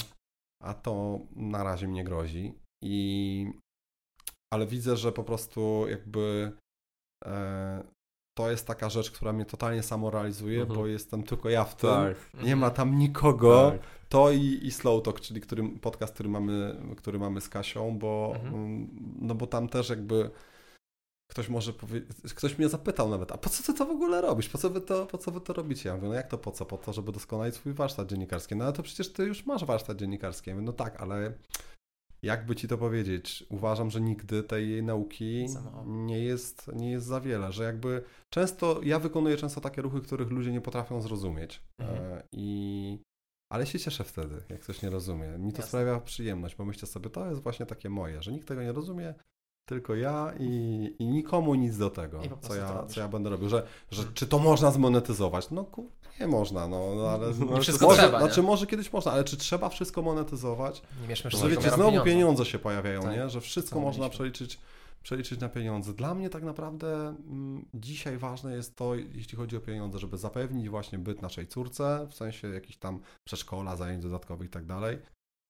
a to na razie mnie grozi. I ale widzę, że po prostu jakby e, to jest taka rzecz, która mnie totalnie samorealizuje, Mhm. bo jestem tylko ja w tym. Tak. Nie ma tam nikogo. tak. To i, i Slow Talk, czyli którym, podcast, który mamy, który mamy z Kasią, bo, Mhm. mm, no bo tam też jakby ktoś może powiedzieć, ktoś mnie zapytał nawet, a po co ty to w ogóle robisz? Po co wy to, po co wy to robicie? Ja mówię, no jak to po co? Po to, żeby doskonalić swój warsztat dziennikarski. No ale to przecież ty już masz warsztat dziennikarski. Ja mówię, no tak, ale jakby ci to powiedzieć? Uważam, że nigdy tej nauki nie jest, nie jest za wiele, że jakby często, ja wykonuję często takie ruchy, których ludzie nie potrafią zrozumieć. Mhm. E, I ale się cieszę wtedy, jak ktoś nie rozumie. Mi to Jasne. sprawia przyjemność, bo myślę sobie, to jest właśnie takie moje, że nikt tego nie rozumie, tylko ja i, i nikomu nic do tego, co ja, co ja będę robił. Że, że czy to można zmonetyzować? No ku- nie można, no, no ale Nie wszystko może, trzeba, nie? Znaczy może kiedyś można, ale czy trzeba wszystko monetyzować? Nie mieszmy wszystkiego wiecie, znowu pieniądze się pojawiają, Tak. nie? Że wszystko Co można mówiliśmy. przeliczyć, przeliczyć na pieniądze. Dla mnie tak naprawdę mm, dzisiaj ważne jest to, jeśli chodzi o pieniądze, żeby zapewnić właśnie byt naszej córce, w sensie jakichś tam przedszkola, zajęć dodatkowych i tak dalej,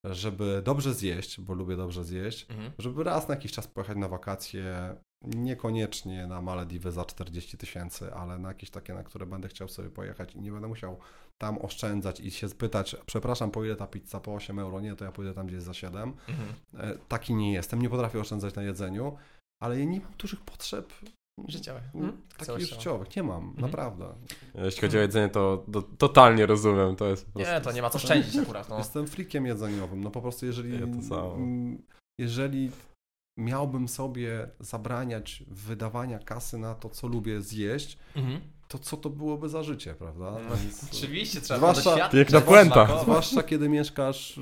żeby dobrze zjeść, bo lubię dobrze zjeść, Mhm. żeby raz na jakiś czas pojechać na wakacje, niekoniecznie na Malediwy za 40 tysięcy, ale na jakieś takie, na które będę chciał sobie pojechać i nie będę musiał tam oszczędzać i się spytać, przepraszam, po ile ta pizza? Po 8 euro? Nie, to ja pójdę tam gdzieś za 7. Mhm. E, Taki nie jestem, nie potrafię oszczędzać na jedzeniu, ale ja nie mam dużych potrzeb Życiowe. mm, Mhm. takich życiowych. Nie mam, Mhm. naprawdę. Jeśli chodzi o jedzenie, to, to totalnie rozumiem. To jest prostu... Nie, to nie ma co szczędzić akurat. No. Jestem freakiem jedzeniowym. No po prostu jeżeli, Ja to samo. jeżeli miałbym sobie zabraniać wydawania kasy na to, co lubię zjeść, Mhm. to co to byłoby za życie, prawda? No, Więc- Oczywiście, trzeba Zwłaszcza- doświadczyć, Piękna puenta. smakować. Zwłaszcza kiedy mieszkasz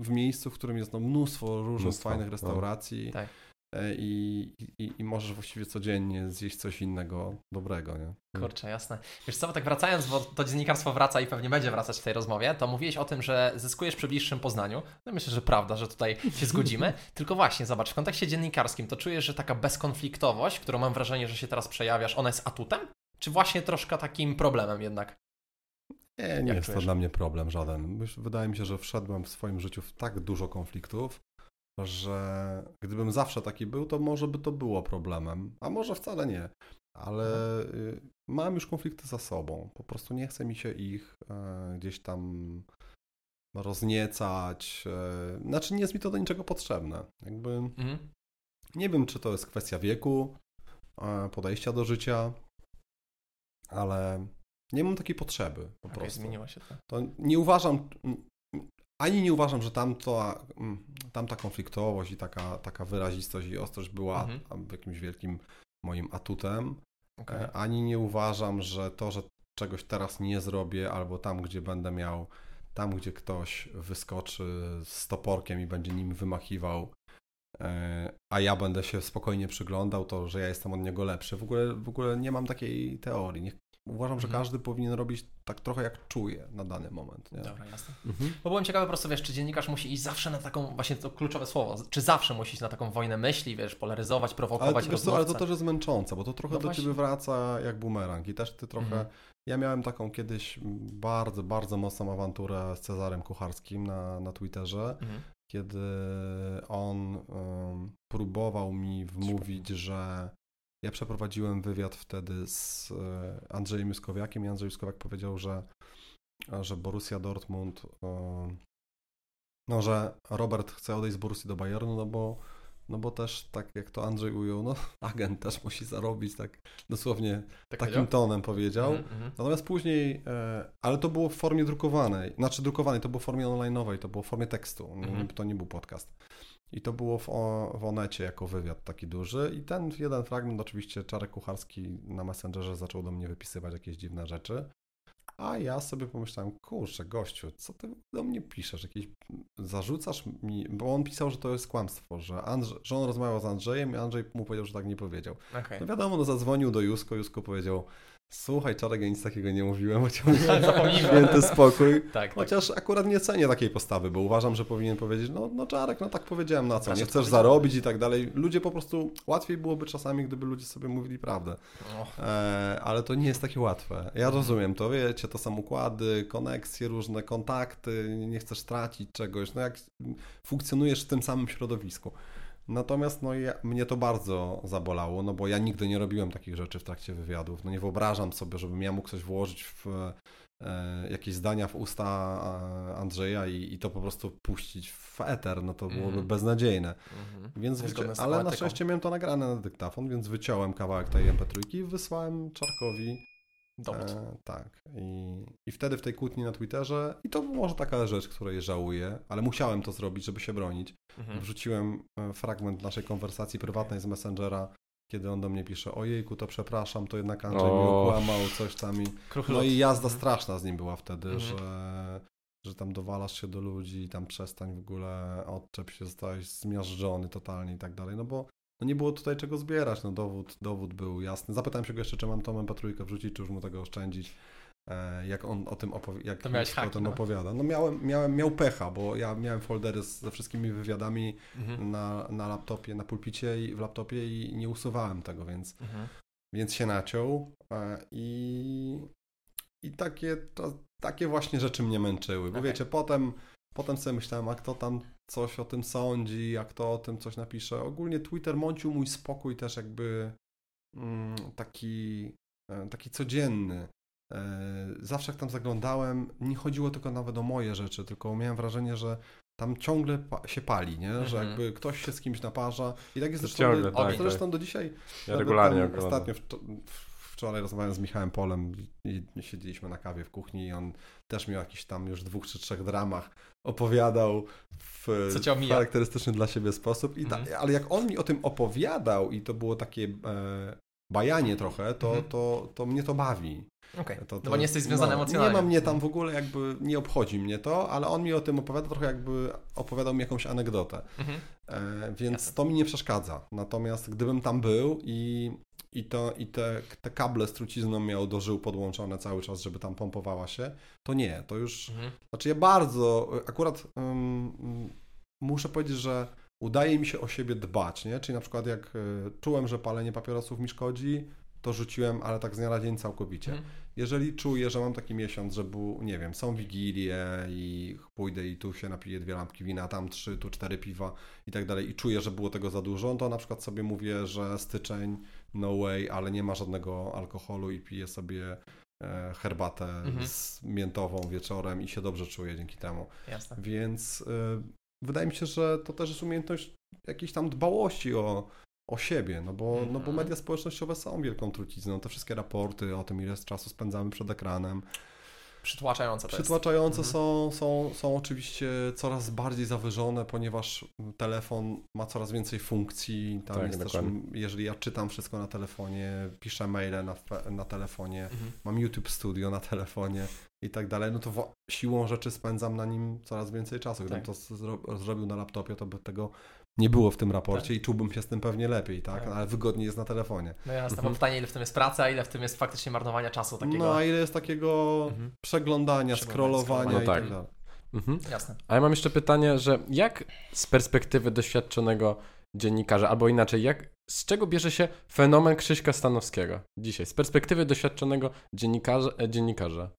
w miejscu, w którym jest no, mnóstwo różnych Mnóstwo, fajnych no. restauracji Tak. E, i, i, i możesz właściwie codziennie zjeść coś innego dobrego, nie? Kurczę, jasne. Wiesz co, tak wracając, bo to dziennikarstwo wraca i pewnie będzie wracać w tej rozmowie, to mówiłeś o tym, że zyskujesz przy bliższym poznaniu. No myślę, że prawda, że tutaj się *laughs* zgodzimy. Tylko właśnie, zobacz, w kontekście dziennikarskim to czujesz, że taka bezkonfliktowość, którą mam wrażenie, że się teraz przejawiasz, ona jest atutem? Czy właśnie troszkę takim problemem jednak? Nie, nie Jak jest to czujesz? dla mnie problem żaden. Wydaje mi się, że wszedłem w swoim życiu w tak dużo konfliktów, że gdybym zawsze taki był, to może by to było problemem, a może wcale nie. Ale y, mam już konflikty za sobą. Po prostu nie chce mi się ich e, gdzieś tam rozniecać. E, znaczy nie jest mi to do niczego potrzebne. Jakby Mhm. nie wiem, czy to jest kwestia wieku, e, podejścia do życia, ale nie mam takiej potrzeby po Okej, prostu. zmieniło się to. To nie uważam, ani nie uważam, że tamto, mm, tamta konfliktowość i taka, taka wyrazistość i ostrość była Mhm. jakimś wielkim moim atutem, Okej. E, ani nie uważam, że to, że czegoś teraz nie zrobię, albo tam, gdzie będę miał, tam, gdzie ktoś wyskoczy z toporkiem i będzie nim wymachiwał, e, a ja będę się spokojnie przyglądał, to, że ja jestem od niego lepszy. W ogóle, w ogóle nie mam takiej teorii. Nie, uważam, że Mhm. każdy powinien robić tak trochę jak czuje na dany moment. Nie? Dobra, jasne. Mhm. Bo byłem ciekawy po prostu, wiesz, czy dziennikarz musi iść zawsze na taką, właśnie to kluczowe słowo, czy zawsze musi iść na taką wojnę myśli, wiesz, polaryzować, Ale, prowokować to, wiesz co, ale to też jest męczące, bo to trochę No do właśnie. ciebie wraca jak bumerang i też ty trochę... Mhm. Ja miałem taką kiedyś bardzo, bardzo mocną awanturę z Cezarem Kucharskim na, na Twitterze, Mhm. kiedy on um, próbował mi wmówić, że ja przeprowadziłem wywiad wtedy z e, Andrzejem Juskowiakiem i Andrzej Juskowiak powiedział, że, że Borussia Dortmund, um, no, że Robert chce odejść z Borussii do Bayernu, no bo, no bo też, tak jak to Andrzej ujął, no agent też musi zarobić, tak dosłownie Tak takim powiedział? tonem powiedział. Mhm, mhm. Natomiast później, e, ale to było w formie drukowanej, znaczy drukowanej, to było w formie online'owej, to było w formie tekstu, nie- Mhm. to nie był podcast. I to było w, o, w Onecie jako wywiad taki duży i ten jeden fragment oczywiście Czarek Kucharski na Messengerze zaczął do mnie wypisywać jakieś dziwne rzeczy. A ja sobie pomyślałem, kurczę, gościu, co ty do mnie piszesz? Jakieś, zarzucasz mi, bo on pisał, że to jest kłamstwo, że, Andrze, że on rozmawiał z Andrzejem i Andrzej mu powiedział, że tak nie powiedział. Okej. No wiadomo, no zadzwonił do Jusko, Jusko powiedział, słuchaj Czarek, ja nic takiego nie mówiłem, *laughs* Zapomnijmy. święty spokój. Tak, tak. Chociaż akurat nie cenię takiej postawy, bo uważam, że powinien powiedzieć, no, no Czarek, no tak powiedziałem, na co, Znaczy, nie chcesz zarobić i tak dalej. Ludzie po prostu, łatwiej byłoby czasami, gdyby ludzie sobie mówili prawdę. E, ale to nie jest takie łatwe. Ja rozumiem to, wiecie, to są układy, koneksje, różne kontakty, nie chcesz tracić czegoś, no jak funkcjonujesz w tym samym środowisku. Natomiast no, ja, mnie to bardzo zabolało, no bo ja nigdy nie robiłem takich rzeczy w trakcie wywiadów. No nie wyobrażam sobie, żebym ja mógł coś włożyć w e, jakieś zdania w usta Andrzeja i, i to po prostu puścić w eter, no to byłoby Mhm. beznadziejne. Więc Niezgodne wyci- z ale na szczęście miałem to nagrane na dyktafon, więc wyciąłem kawałek tej MP3 i wysłałem Czarkowi. Dowód. E, tak. I, I wtedy w tej kłótni na Twitterze, i to może taka rzecz, której żałuję, ale musiałem to zrobić, żeby się bronić. Mhm. Wrzuciłem e, fragment naszej konwersacji prywatnej z Messengera, kiedy on do mnie pisze, ojejku, to przepraszam, to jednak Andrzej mi O. okłamał, coś tam i... No i jazda Mhm. straszna z nim była wtedy, Mhm. że, że tam dowalasz się do ludzi, tam przestań w ogóle, odczep się, zostałeś zmiażdżony totalnie i tak dalej, no bo no nie było tutaj czego zbierać, no dowód, dowód był jasny. Zapytałem się go jeszcze, czy mam tą MP3 wrzucić, czy już mu tego oszczędzić, e, jak on o tym, opowi- jak Jusko o tym no. opowiada. No miałem, miałem, miał pecha, bo ja miałem foldery z, ze wszystkimi wywiadami Mhm. na, na laptopie, na pulpicie i w laptopie i nie usuwałem tego, więc Mhm. więc się naciął e, i, i takie, to, takie właśnie rzeczy mnie męczyły. Bo Okej. wiecie, potem, potem sobie myślałem, a kto tam coś o tym sądzi, a kto o tym coś napisze. Ogólnie Twitter mącił mój spokój też jakby mm, taki, e, taki codzienny. E, Zawsze jak tam zaglądałem, nie chodziło tylko nawet o moje rzeczy, tylko miałem wrażenie, że tam ciągle pa- się pali, nie? Że Mhm. jakby ktoś się z kimś naparza i tak jest To zresztą, ciągle, do, tak, zresztą do dzisiaj Ja regularnie tam. Ostatnio, wczo- w- wczoraj rozmawiałem z Michałem Polem i siedzieliśmy na kawie w kuchni i on też miał jakiś tam już dwóch czy trzech dramach. Opowiadał w charakterystyczny dla siebie sposób. I ta, Mhm. Ale jak on mi o tym opowiadał i to było takie e, bajanie trochę, to, Mhm. to, to mnie to bawi. Okej. To, No bo nie jesteś związany emocjonalnie. Nie ma mnie tam w ogóle, jakby nie obchodzi mnie to, ale on mi o tym opowiada trochę jakby opowiadał mi jakąś anegdotę. Mhm. E, więc Jasne. to mi nie przeszkadza. Natomiast gdybym tam był i, i, to, i te, te kable z trucizną miał do żył podłączone cały czas, żeby tam pompowała się, to nie, to już... Mhm. Znaczy ja bardzo, akurat ym, muszę powiedzieć, że udaje mi się o siebie dbać, nie? Czyli na przykład jak y, czułem, że palenie papierosów mi szkodzi, to rzuciłem, ale tak z dnia na dzień całkowicie. Mhm. Jeżeli czuję, że mam taki miesiąc, że był, nie wiem, są wigilie i pójdę i tu się napiję dwie lampki wina, tam trzy, tu cztery piwa i tak dalej i czuję, że było tego za dużo, to na przykład sobie mówię, że styczeń, no way, ale nie ma żadnego alkoholu i piję sobie e, herbatę Mhm. z miętową wieczorem i się dobrze czuję dzięki temu. Jasne. Więc y, wydaje mi się, że to też jest umiejętność jakiejś tam dbałości o, o siebie, no bo, no bo Mhm. media społecznościowe są wielką trucizną. Te wszystkie raporty o tym, ile czasu spędzamy przed ekranem, Przytłaczające to przytłaczające Mhm. są, są, są oczywiście coraz bardziej zawyżone, ponieważ telefon ma coraz więcej funkcji. Tam Tak, jest też, dokładnie. jeżeli ja czytam wszystko na telefonie, piszę maile na, na telefonie, Mhm. mam YouTube Studio na telefonie i tak dalej, no to siłą rzeczy spędzam na nim coraz więcej czasu. Gdybym Tak. to zro- zrobił na laptopie, to by tego nie było w tym raporcie i czułbym się z tym pewnie lepiej, tak? Tak. Ale wygodniej jest na telefonie. No jasne, Mhm. bo pytanie, ile w tym jest pracy, a ile w tym jest faktycznie marnowania czasu takiego. No a ile jest takiego Mhm. przeglądania, scrollowania i No tak tak. dalej. Mhm. Jasne. A ja mam jeszcze pytanie, że jak z perspektywy doświadczonego dziennikarza, albo inaczej, jak, z czego bierze się fenomen Krzyśka Stanowskiego dzisiaj? Z perspektywy doświadczonego dziennikarza, e, dziennikarza.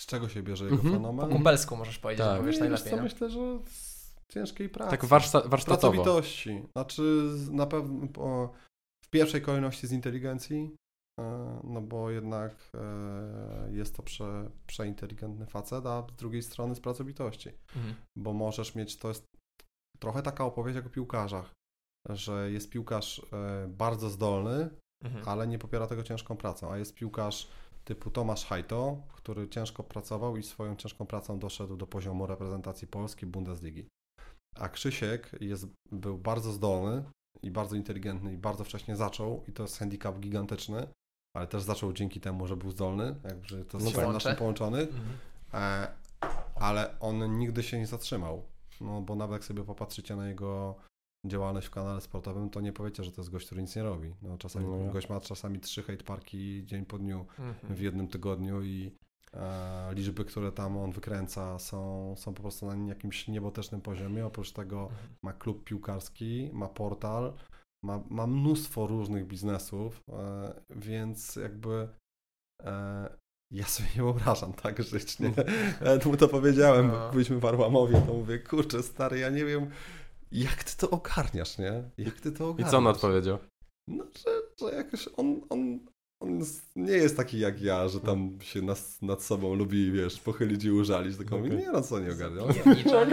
Z czego się bierze jego Mhm. Po fenomen? kumpelsku możesz powiedzieć, Tak. bo wiesz najlepiej. co, no. myślę, że z ciężkiej pracy. Tak warszta, warsztatowo. Pracowitości. Znaczy na pewno w pierwszej kolejności z inteligencji, e, no bo jednak e, jest to prze, przeinteligentny facet, a z drugiej strony z pracowitości. Mhm. Bo możesz mieć, to jest trochę taka opowieść jak o piłkarzach, że jest piłkarz e, bardzo zdolny, Mhm. ale nie popiera tego ciężką pracą, a jest piłkarz typu Tomasz Hajto, który ciężko pracował i swoją ciężką pracą doszedł do poziomu reprezentacji Polski Bundesligi. A Krzysiek jest, był bardzo zdolny i bardzo inteligentny i bardzo wcześnie zaczął i to jest handicap gigantyczny, ale też zaczął dzięki temu, że był zdolny, jakby że to No jest tak. system naszym połączony, Mhm. e, ale on nigdy się nie zatrzymał. No bo nawet jak sobie popatrzycie na jego działalność w kanale sportowym, to nie powiecie, że to jest gość, który nic nie robi. No, czasami No gość ma czasami trzy hate parki dzień po dniu Mhm. w jednym tygodniu i liczby, które tam on wykręca są, są po prostu na jakimś niebotecznym poziomie. Oprócz tego Mhm. ma klub piłkarski, ma portal, ma, ma mnóstwo różnych biznesów, e, więc jakby e, ja sobie nie wyobrażam tak żyć, nie? *laughs* Mu to powiedziałem, No. byliśmy w Arłamowie, to mówię, kurczę stary, ja nie wiem, jak ty to ogarniasz, nie? Jak ty to I ogarniasz? co on odpowiedział? No, że, że jakoś on, on, on nie jest taki jak ja, że tam się nas, nad sobą lubi, wiesz, pochylić i użalić, tylko mówi, Okej. nie no, co nie *laughs*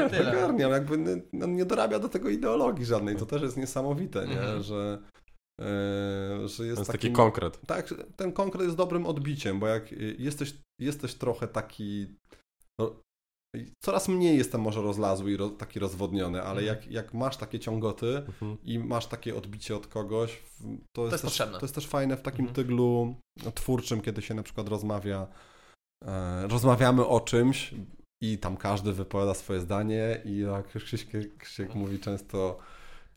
tyle. Ogarniam, jakby nie, on nie dorabia do tego ideologii żadnej, to też jest niesamowite, nie, Mhm. że, e, że To jest jest taki takim... konkret. Tak, ten konkret jest dobrym odbiciem, bo jak y, jesteś, jesteś trochę taki. No, coraz mniej jestem może rozlazły i ro, taki rozwodniony, ale Mhm. jak, jak masz takie ciągoty Mhm. i masz takie odbicie od kogoś, w- to jest, jest też, potrzebne. to jest też fajne w takim Mhm. tyglu twórczym, kiedy się na przykład rozmawia, e, rozmawiamy o czymś i tam każdy wypowiada swoje zdanie i jak Krzysiek, Krzysiek mówi często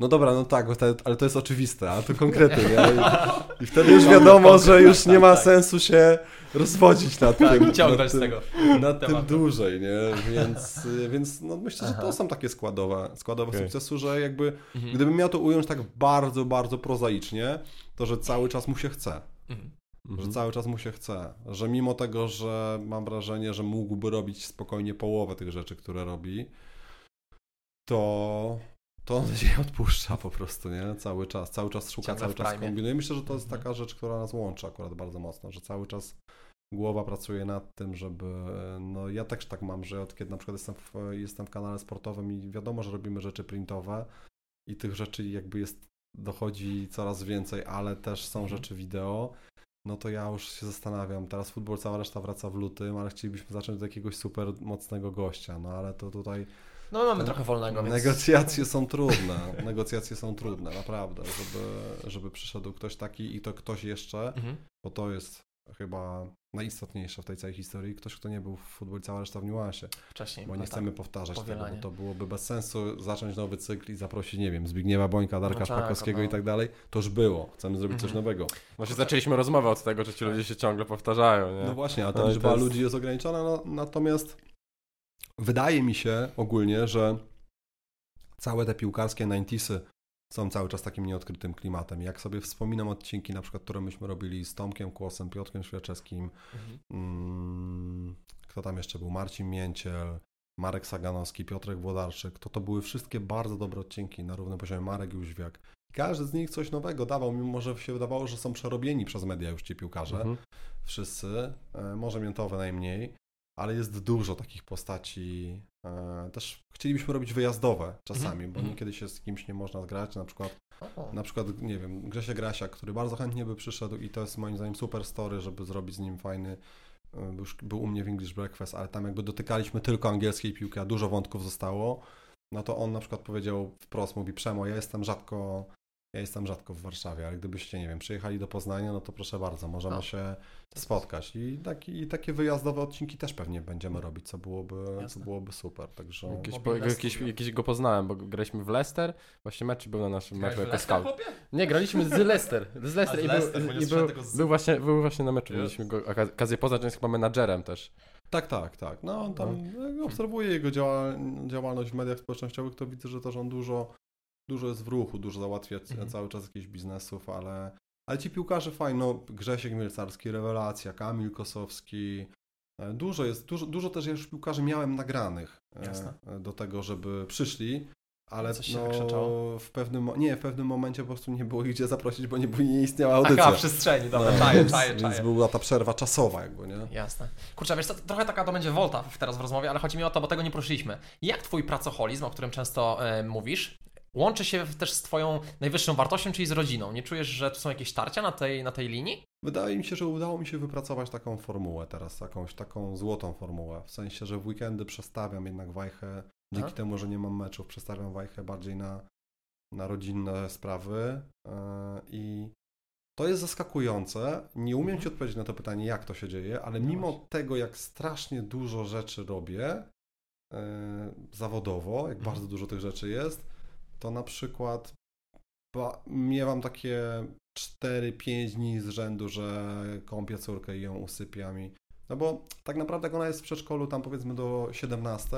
no dobra, no tak, ale to jest oczywiste, a to konkrety, nie? I, i wtedy już wiadomo, że już nie ma sensu się rozwodzić nad tym. Tak, ciągnąć nad z tym, tego. nad tym dłużej, nie? Więc, więc no myślę, że Aha. to są takie składowe, składowe Okej. sukcesu, że jakby Mhm. gdybym miał to ująć tak bardzo, bardzo prozaicznie, to że cały czas mu się chce. Mhm. Że Mhm. cały czas mu się chce. Że mimo tego, że mam wrażenie, że mógłby robić spokojnie połowę tych rzeczy, które robi, to, to on *laughs* się odpuszcza po prostu, nie? Cały czas. Cały czas szuka, Ciągle cały czas kombinuje. Myślę, że to jest Mhm. taka rzecz, która nas łączy akurat bardzo mocno, że cały czas głowa pracuje nad tym, żeby, no ja też tak mam, że od kiedy na przykład jestem w, jestem w kanale sportowym i wiadomo, że robimy rzeczy printowe i tych rzeczy jakby jest, dochodzi coraz więcej, ale też są Mhm. rzeczy wideo, no to ja już się zastanawiam, teraz futbol cała reszta wraca w lutym, ale chcielibyśmy zacząć od jakiegoś super mocnego gościa, no ale to tutaj No my mamy trochę wolnego, więc... negocjacje są trudne, *laughs* negocjacje są trudne, naprawdę, żeby, żeby przyszedł ktoś taki i to ktoś jeszcze, Mhm. bo to jest chyba najistotniejsze w tej całej historii, ktoś, kto nie był w futbolu cała reszta w niuansie, Wcześniej. bo no nie tak. chcemy powtarzać tego, powielanie. bo to byłoby bez sensu zacząć nowy cykl i zaprosić, nie wiem, Zbigniewa Bońka, Darka No tak, Szpakowskiego no. i tak dalej, to już było, chcemy zrobić coś Mhm. nowego. Właśnie zaczęliśmy rozmowę od tego, że ci ludzie się ciągle powtarzają, nie? No właśnie, a ta No liczba jest- ludzi jest ograniczona, no, natomiast wydaje mi się ogólnie, że całe te piłkarskie 90sy są cały czas takim nieodkrytym klimatem. Jak sobie wspominam odcinki, na przykład, które myśmy robili z Tomkiem Kłosem, Piotrkiem Świerczewskim, Mhm. mm, kto tam jeszcze był, Marcin Mięciel, Marek Saganowski, Piotrek Włodarczyk, to to były wszystkie bardzo dobre odcinki na równym poziomie, Marek Jóźwiak. Każdy z nich coś nowego dawał, mimo że się wydawało, że są przerobieni przez media już ci piłkarze Mhm. wszyscy, e, może miętowe najmniej, ale jest dużo takich postaci. e, Też chcielibyśmy robić wyjazdowe czasami, Mhm, bo mhm. niekiedy się z kimś nie można zgrać, na przykład, na przykład, nie wiem, Grzesia Grasia, który bardzo chętnie by przyszedł i to jest moim zdaniem super story, żeby zrobić z nim fajny, e, już był u mnie w English Breakfast, ale tam jakby dotykaliśmy tylko angielskiej piłki, a dużo wątków zostało, no to on na przykład powiedział wprost, mówi Przemo, ja jestem rzadko ja jestem rzadko w Warszawie, ale gdybyście, nie wiem, przyjechali do Poznania, no to proszę bardzo, możemy O. się spotkać. I, taki, I takie wyjazdowe odcinki też pewnie będziemy robić, co byłoby, co byłoby super. Także Jakieś, po, jakieś, jakieś go poznałem, bo graliśmy w Leicester, właśnie mecz był na naszym Grałeś meczu jako scout. Nie, graliśmy z Leicester. Z Leicester z i, Leicester, bo był, i był, z- był, właśnie, był właśnie na meczu, mieliśmy go okaz- okazję poznać, on jest chyba menadżerem też. tak, tak, tak. No on tam jak obserwuję jego działa, działalność w mediach społecznościowych, to widzę, że też on dużo, dużo jest w ruchu, dużo załatwia Mhm. cały czas jakichś biznesów, ale, ale ci piłkarze fajni, no Grzesiek Mielcarski, rewelacja, Kamil Kosowski, e, Dużo jest, dużo, dużo też ja już piłkarzy miałem nagranych e, Jasne. do tego, żeby przyszli, ale Coś no, w pewnym, nie, w pewnym momencie po prostu nie było ich gdzie zaprosić, bo nie, nie istniała audycja. Taka przestrzeni, dobra, No, czaję, więc, czaję, więc czaję. była ta przerwa czasowa jakby, nie? Jasne. Kurczę, wiesz co, trochę taka to będzie wolta teraz w rozmowie, ale chodzi mi o to, bo tego nie poruszyliśmy. Jak twój pracoholizm, o którym często e, mówisz, łączy się też z twoją najwyższą wartością, czyli z rodziną? Nie czujesz, że tu są jakieś tarcia na tej, na tej linii? Wydaje mi się, że udało mi się wypracować taką formułę teraz, jakąś taką złotą formułę. W sensie, że w weekendy przestawiam jednak wajchę, dzięki Aha. temu, że nie mam meczów, przestawiam wajchę bardziej na, na rodzinne sprawy e, i to jest zaskakujące. Nie umiem Ci odpowiedzieć na to pytanie, jak to się dzieje, ale No mimo tego, jak strasznie dużo rzeczy robię e, zawodowo, jak Mhm. bardzo dużo tych rzeczy jest, to na przykład miewam takie 4-5 dni z rzędu, że kąpię córkę i ją usypiam. I, no bo tak naprawdę jak ona jest w przedszkolu tam powiedzmy do 17,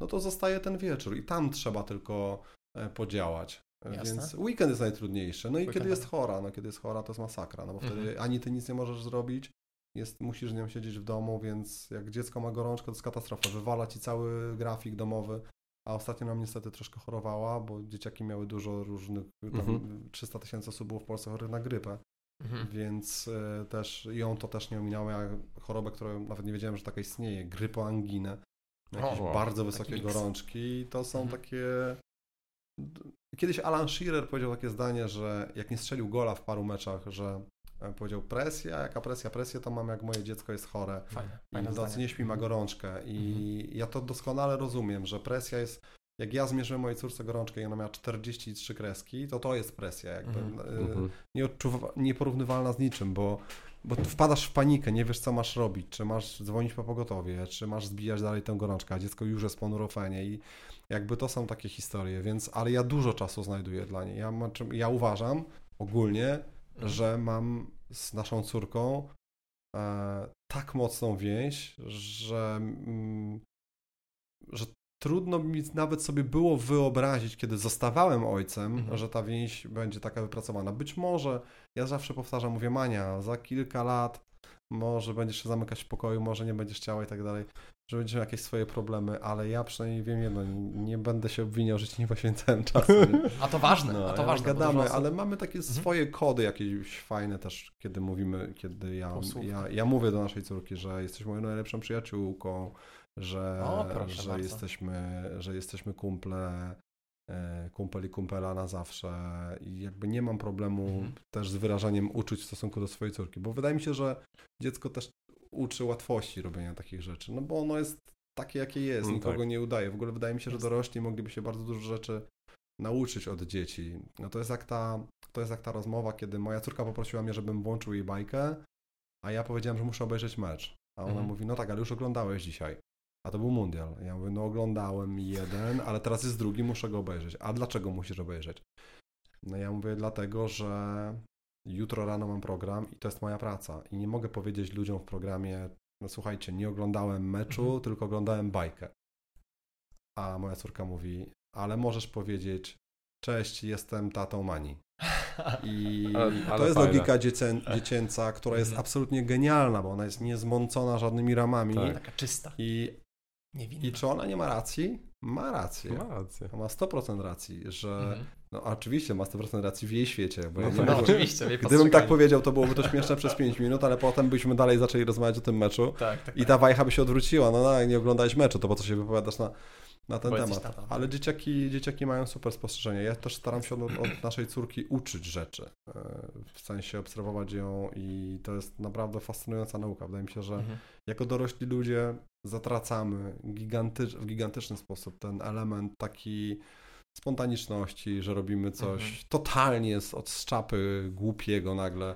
no to zostaje ten wieczór i tam trzeba tylko e, podziałać. E, Jasne. Więc weekend jest najtrudniejszy. No i Weekend kiedy jest tak. chora, no kiedy jest chora, to jest masakra, no bo wtedy Mhm. ani ty nic nie możesz zrobić, jest, musisz z nią siedzieć w domu, więc jak dziecko ma gorączkę, to jest katastrofa. Wywala ci cały grafik domowy. A ostatnio nam niestety troszkę chorowała, bo dzieciaki miały dużo różnych, tam Mhm. 300 tysięcy osób było w Polsce chorych na grypę, Mhm. więc e, też ją to też nie ominęło. Miała chorobę, którą nawet nie wiedziałem, że taka istnieje, grypoanginę. Jakieś O, bardzo wysokie gorączki i to są Mhm. takie... Kiedyś Alan Shearer powiedział takie zdanie, że jak nie strzelił gola w paru meczach, że powiedział presja, jaka presja, presję to mam jak moje dziecko jest chore. Fajne, I fajne w nocy nie śpi, ma gorączkę. I ja to doskonale rozumiem, że presja jest. Jak ja zmierzyłem mojej córce gorączkę i ona miała 43 kreski, to to jest presja, jakby Mhm. y, Mhm. nieporównywalna z niczym, bo, bo tu wpadasz w panikę, nie wiesz co masz robić, czy masz dzwonić po pogotowie, czy masz zbijać dalej tę gorączkę, a dziecko już jest po nurofenie i jakby to są takie historie, więc, ale ja dużo czasu znajduję dla niej. Ja, ja uważam ogólnie, Mhm. że mam z naszą córką e, tak mocną więź, że, mm, że trudno mi nawet sobie było wyobrazić, kiedy zostawałem ojcem, Mhm. że ta więź będzie taka wypracowana. Być może, ja zawsze powtarzam, mówię, Mania, za kilka lat może będziesz się zamykać w pokoju, może nie będziesz chciała i tak dalej, że będziesz miał jakieś swoje problemy, ale ja przynajmniej wiem jedno, nie, nie będę się obwiniał, że ci nie poświęcałem *laughs* czasu. Nie? A to ważne, No, a to ale ważne. gadamy, osób- ale mamy takie Mhm. swoje kody jakieś fajne też, kiedy mówimy, kiedy ja, ja, ja mówię do naszej córki, że jesteś moją najlepszą przyjaciółką, że, O, że, bardzo. jesteśmy, że jesteśmy kumple, kumpel i kumpela na zawsze i jakby nie mam problemu Mhm. też z wyrażaniem uczuć w stosunku do swojej córki, bo wydaje mi się, że dziecko też uczy łatwości robienia takich rzeczy, no bo ono jest takie, jakie jest, nikogo tak. nie udaje. W ogóle wydaje mi się, że dorośli mogliby się bardzo dużo rzeczy nauczyć od dzieci. No to jest jak ta, to jest jak ta rozmowa, kiedy moja córka poprosiła mnie, żebym włączył jej bajkę, a ja powiedziałem, że muszę obejrzeć mecz. A ona Mhm. mówi, no tak, ale już oglądałeś dzisiaj. A to był mundial. Ja mówię, no oglądałem jeden, ale teraz jest drugi, muszę go obejrzeć. A dlaczego musisz obejrzeć? No ja mówię, dlatego, że jutro rano mam program i to jest moja praca. I nie mogę powiedzieć ludziom w programie, no słuchajcie, nie oglądałem meczu, Mhm. tylko oglądałem bajkę. A moja córka mówi, ale możesz powiedzieć, cześć, jestem tatą Mani. *laughs* I Ale- to ale jest fajne. logika dziecię, dziecięca, która jest Mhm. absolutnie genialna, bo ona jest niezmącona żadnymi ramami. Tak. Taka czysta, I, niewinna. I czy ona nie ma racji? Ma rację. Ma rację. Ma 100% racji, że. Mhm. No oczywiście ma 100% racji w jej świecie, bo No ja nie tak. No oczywiście, Gdybym tak powiedział, to byłoby to śmieszne przez 5 minut, ale potem byśmy dalej zaczęli rozmawiać o tym meczu Tak, tak, i tak. ta wajcha by się odwróciła. No, no nie oglądałeś meczu, to po co się wypowiadasz na, na ten temat. tatą. Ale dzieciaki, dzieciaki mają super spostrzeżenie. Ja też staram się od, od naszej córki uczyć rzeczy. e, W sensie obserwować ją i to jest naprawdę fascynująca nauka. Wydaje mi się, że Mhm. jako dorośli ludzie zatracamy w gigantyczny sposób ten element taki spontaniczności, że robimy coś Mhm. totalnie z, od szczapy głupiego nagle.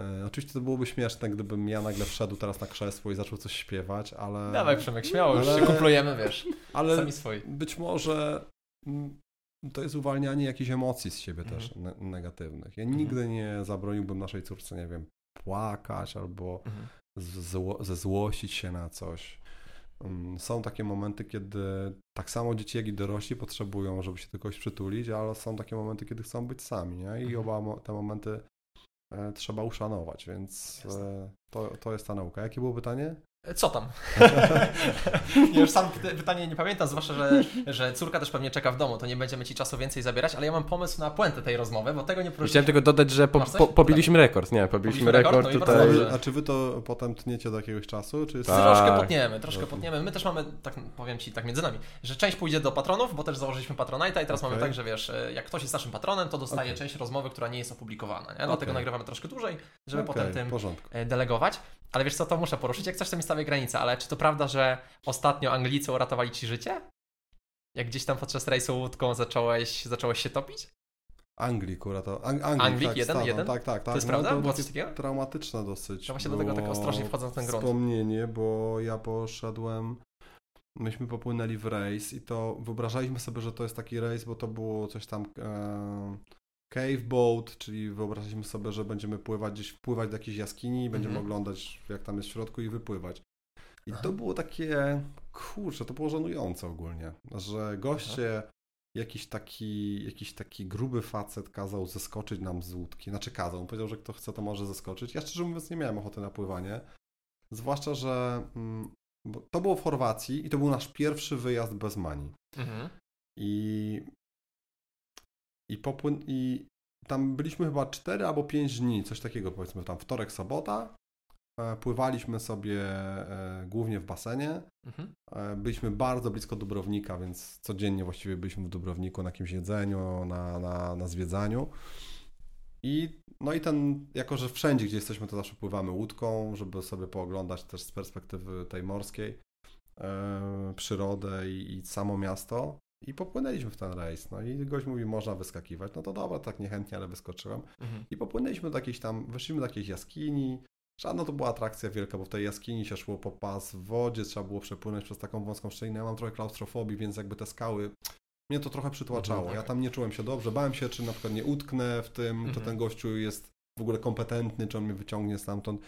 E, oczywiście to byłoby śmieszne, gdybym ja nagle wszedł teraz na krzesło i zaczął coś śpiewać, ale, Dawaj Przemek, śmiało, już Ale- się kumplujemy, wiesz, ale sami swoi. być może mm, to jest uwalnianie jakichś emocji z siebie Mhm. też ne- negatywnych. Ja Mhm. nigdy nie zabroniłbym naszej córce, nie wiem, płakać albo Mhm. Zło, zezłościć się na coś. Mm, Są takie momenty, kiedy tak samo dzieci, jak i dorośli potrzebują, żeby się do kogoś przytulić, ale są takie momenty, kiedy chcą być sami, nie? I Mhm. oba te momenty e, trzeba uszanować, więc e, to, to jest ta nauka. Jakie było pytanie? Co tam? ja już sam py- pytanie nie pamiętam, zwłaszcza, że, że córka też pewnie czeka w domu, to nie będziemy ci czasu więcej zabierać, ale ja mam pomysł na puentę tej rozmowy, bo tego nie poruszyliśmy. Chciałem tylko dodać, że po, po, pobiliśmy rekord. Nie, pobiliśmy Pobiliśmy rekord? rekord No i tutaj. bardzo A dobrze. wy- A czy wy to potem tniecie do jakiegoś czasu? Czy jest... Tak. Troszkę potniemy, troszkę potniemy. My też mamy, tak powiem Ci tak między nami, że część pójdzie do patronów, bo też założyliśmy Patronite'a i teraz mamy Okej. tak, że wiesz, e, jak ktoś jest naszym patronem, to dostaje Okej. część rozmowy, która nie jest opublikowana, nie? Dlatego Okej. nagrywamy troszkę dłużej, żeby potem tym e, delegować. Ale wiesz co, to muszę poruszyć, jak coś to mi stawia granicę, ale czy to prawda, że ostatnio Anglicy uratowali Ci życie? Jak gdzieś tam podczas rejsu łódką zacząłeś, zacząłeś się topić? Anglii, kurwa, to Ang Anglik, Anglik, tak, jeden, jeden? Tak, tak, tak. jest no, prawda? To Było coś takiego? traumatyczne dosyć. To właśnie dlatego tak ostrożnie wchodzę na ten grunt. Wspomnienie, bo ja poszedłem, myśmy popłynęli w rejs i to wyobrażaliśmy sobie, że to jest taki rejs, bo to było coś tam e, cave boat, czyli wyobrażaliśmy sobie, że będziemy pływać gdzieś, wpływać do jakiejś jaskini, będziemy Mhm. oglądać jak tam jest w środku i wypływać. I Aha. to było takie, kurczę, to było żenujące ogólnie, że goście, jakiś taki, jakiś taki gruby facet kazał zeskoczyć nam z łódki, znaczy kazał, on powiedział, że kto chce, to może zeskoczyć. Ja szczerze mówiąc nie miałem ochoty na pływanie, zwłaszcza, że mm, to było w Chorwacji i to był nasz pierwszy wyjazd bez mani. Mhm. I, i popłyn, i tam byliśmy chyba 4 albo 5 dni, coś takiego powiedzmy tam wtorek, sobota. E, Pływaliśmy sobie e, głównie w basenie. Mhm. E, Byliśmy bardzo blisko Dubrownika, więc codziennie właściwie byliśmy w Dubrowniku na jakimś jedzeniu, na, na, na zwiedzaniu. I no i ten, jako że wszędzie, gdzie jesteśmy, to zawsze pływamy łódką, żeby sobie pooglądać też z perspektywy tej morskiej e, przyrodę i, i samo miasto. I popłynęliśmy w ten rejs. No i gość mówi, można wyskakiwać. No to dobra, tak niechętnie, ale wyskoczyłem. Mhm. I popłynęliśmy do jakiejś tam, weszliśmy do jakiejś jaskini. Żadna to była atrakcja wielka, bo w tej jaskini się szło po pas w wodzie, trzeba było przepłynąć przez taką wąską szczelinę. Ja mam trochę klaustrofobii, więc jakby te skały, mnie to trochę przytłaczało. Mhm, Ja tam nie czułem się dobrze, bałem się, czy na przykład nie utknę w tym, czy Mhm. ten gościu jest w ogóle kompetentny, czy on mnie wyciągnie stamtąd.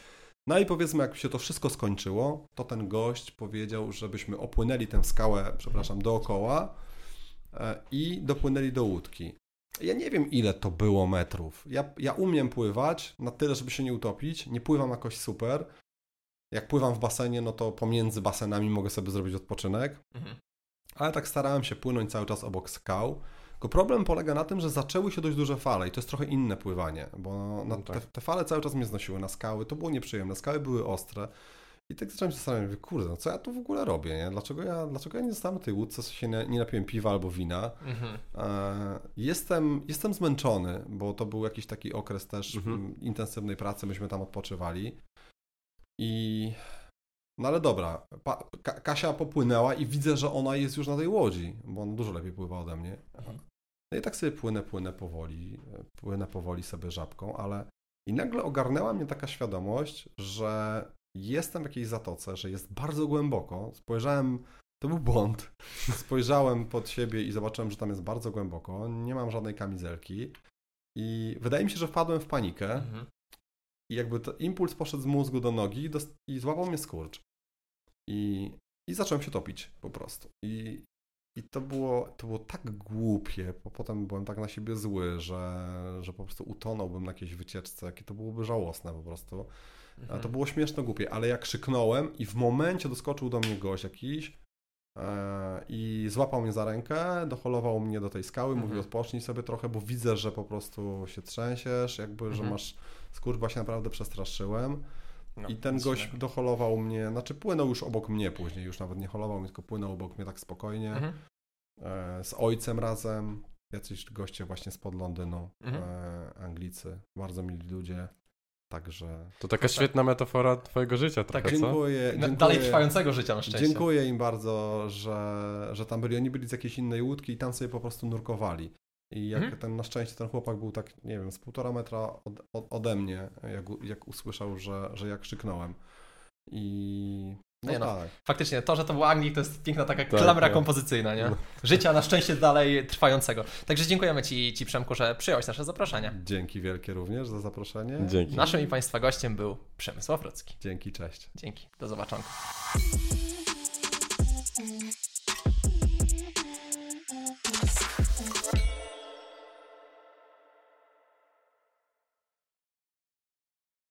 No i powiedzmy, jak się to wszystko skończyło, to ten gość powiedział, żebyśmy opłynęli tę skałę, przepraszam, dookoła i dopłynęli do łódki. Ja nie wiem, ile to było metrów. Ja, ja umiem pływać na tyle, żeby się nie utopić. Nie pływam jakoś super. Jak pływam w basenie, no to pomiędzy basenami mogę sobie zrobić odpoczynek. Mhm. Ale tak starałem się płynąć cały czas obok skał. Tylko problem polega na tym, że zaczęły się dość duże fale i to jest trochę inne pływanie, bo na, No tak. te, te fale cały czas mnie znosiły na skały. To było nieprzyjemne. Skały były ostre. I tak zacząłem się zastanawiać, kurde, no co ja tu w ogóle robię, nie? Dlaczego ja, dlaczego ja nie zostałem tej łódce, się nie, nie napiłem piwa albo wina? Mhm. E, Jestem, jestem zmęczony, bo to był jakiś taki okres też Mhm. intensywnej pracy, myśmy tam odpoczywali. I no ale dobra, pa, Ka- Kasia popłynęła i widzę, że ona jest już na tej łodzi, bo ona dużo lepiej pływa ode mnie. Mhm. No i tak sobie płynę, płynę powoli, płynę powoli sobie żabką, ale i nagle ogarnęła mnie taka świadomość, że jestem w jakiejś zatoce, że jest bardzo głęboko. Spojrzałem, to był błąd. *laughs* Spojrzałem pod siebie i zobaczyłem, że tam jest bardzo głęboko. Nie mam żadnej kamizelki. I wydaje mi się, że wpadłem w panikę. Mhm. I jakby to impuls poszedł z mózgu do nogi i, złapał mnie skurcz. I, I zacząłem się topić po prostu. I, i to, było, to było tak głupie, bo potem byłem tak na siebie zły, że, że po prostu utonąłbym na jakiejś wycieczce, jakie to byłoby żałosne po prostu. A Mhm. to było śmieszne, głupie, ale jak krzyknąłem i w momencie doskoczył do mnie gość jakiś e, i złapał mnie za rękę, doholował mnie do tej skały, Mhm. mówił odpocznij sobie trochę, bo widzę, że po prostu się trzęsiesz, jakby, że Mhm. masz skurcz, się naprawdę przestraszyłem. No, I ten gość dziwnego. doholował mnie, znaczy płynął już obok mnie później, już nawet nie holował mnie, tylko płynął obok mnie tak spokojnie, Mhm. e, z ojcem razem, jacyś goście właśnie spod Londynu, Mhm. e, Anglicy, bardzo mili ludzie, także... To taka świetna metafora twojego życia trochę, co? Dziękuję, No, dziękuję. Dalej trwającego życia na szczęście. Dziękuję im bardzo, że, że tam byli. Oni byli z jakiejś innej łódki i tam sobie po prostu nurkowali. I jak Mhm. ten, na szczęście ten chłopak był tak, nie wiem, z półtora metra od, od, ode mnie, jak, jak usłyszał, że, że ja krzyknąłem. I no, Nie no. tak. Faktycznie, to, że to był Anglik, to jest piękna taka Tak, klamra tak. kompozycyjna, nie? No. Życia na szczęście dalej trwającego. Także dziękujemy Ci, Ci Przemku, że przyjąłeś nasze zaproszenie. Dzięki wielkie również za zaproszenie. Dzięki. Naszym i Państwa gościem był Przemysław Rudzki. Dzięki, cześć. Dzięki, do zobaczenia. Thank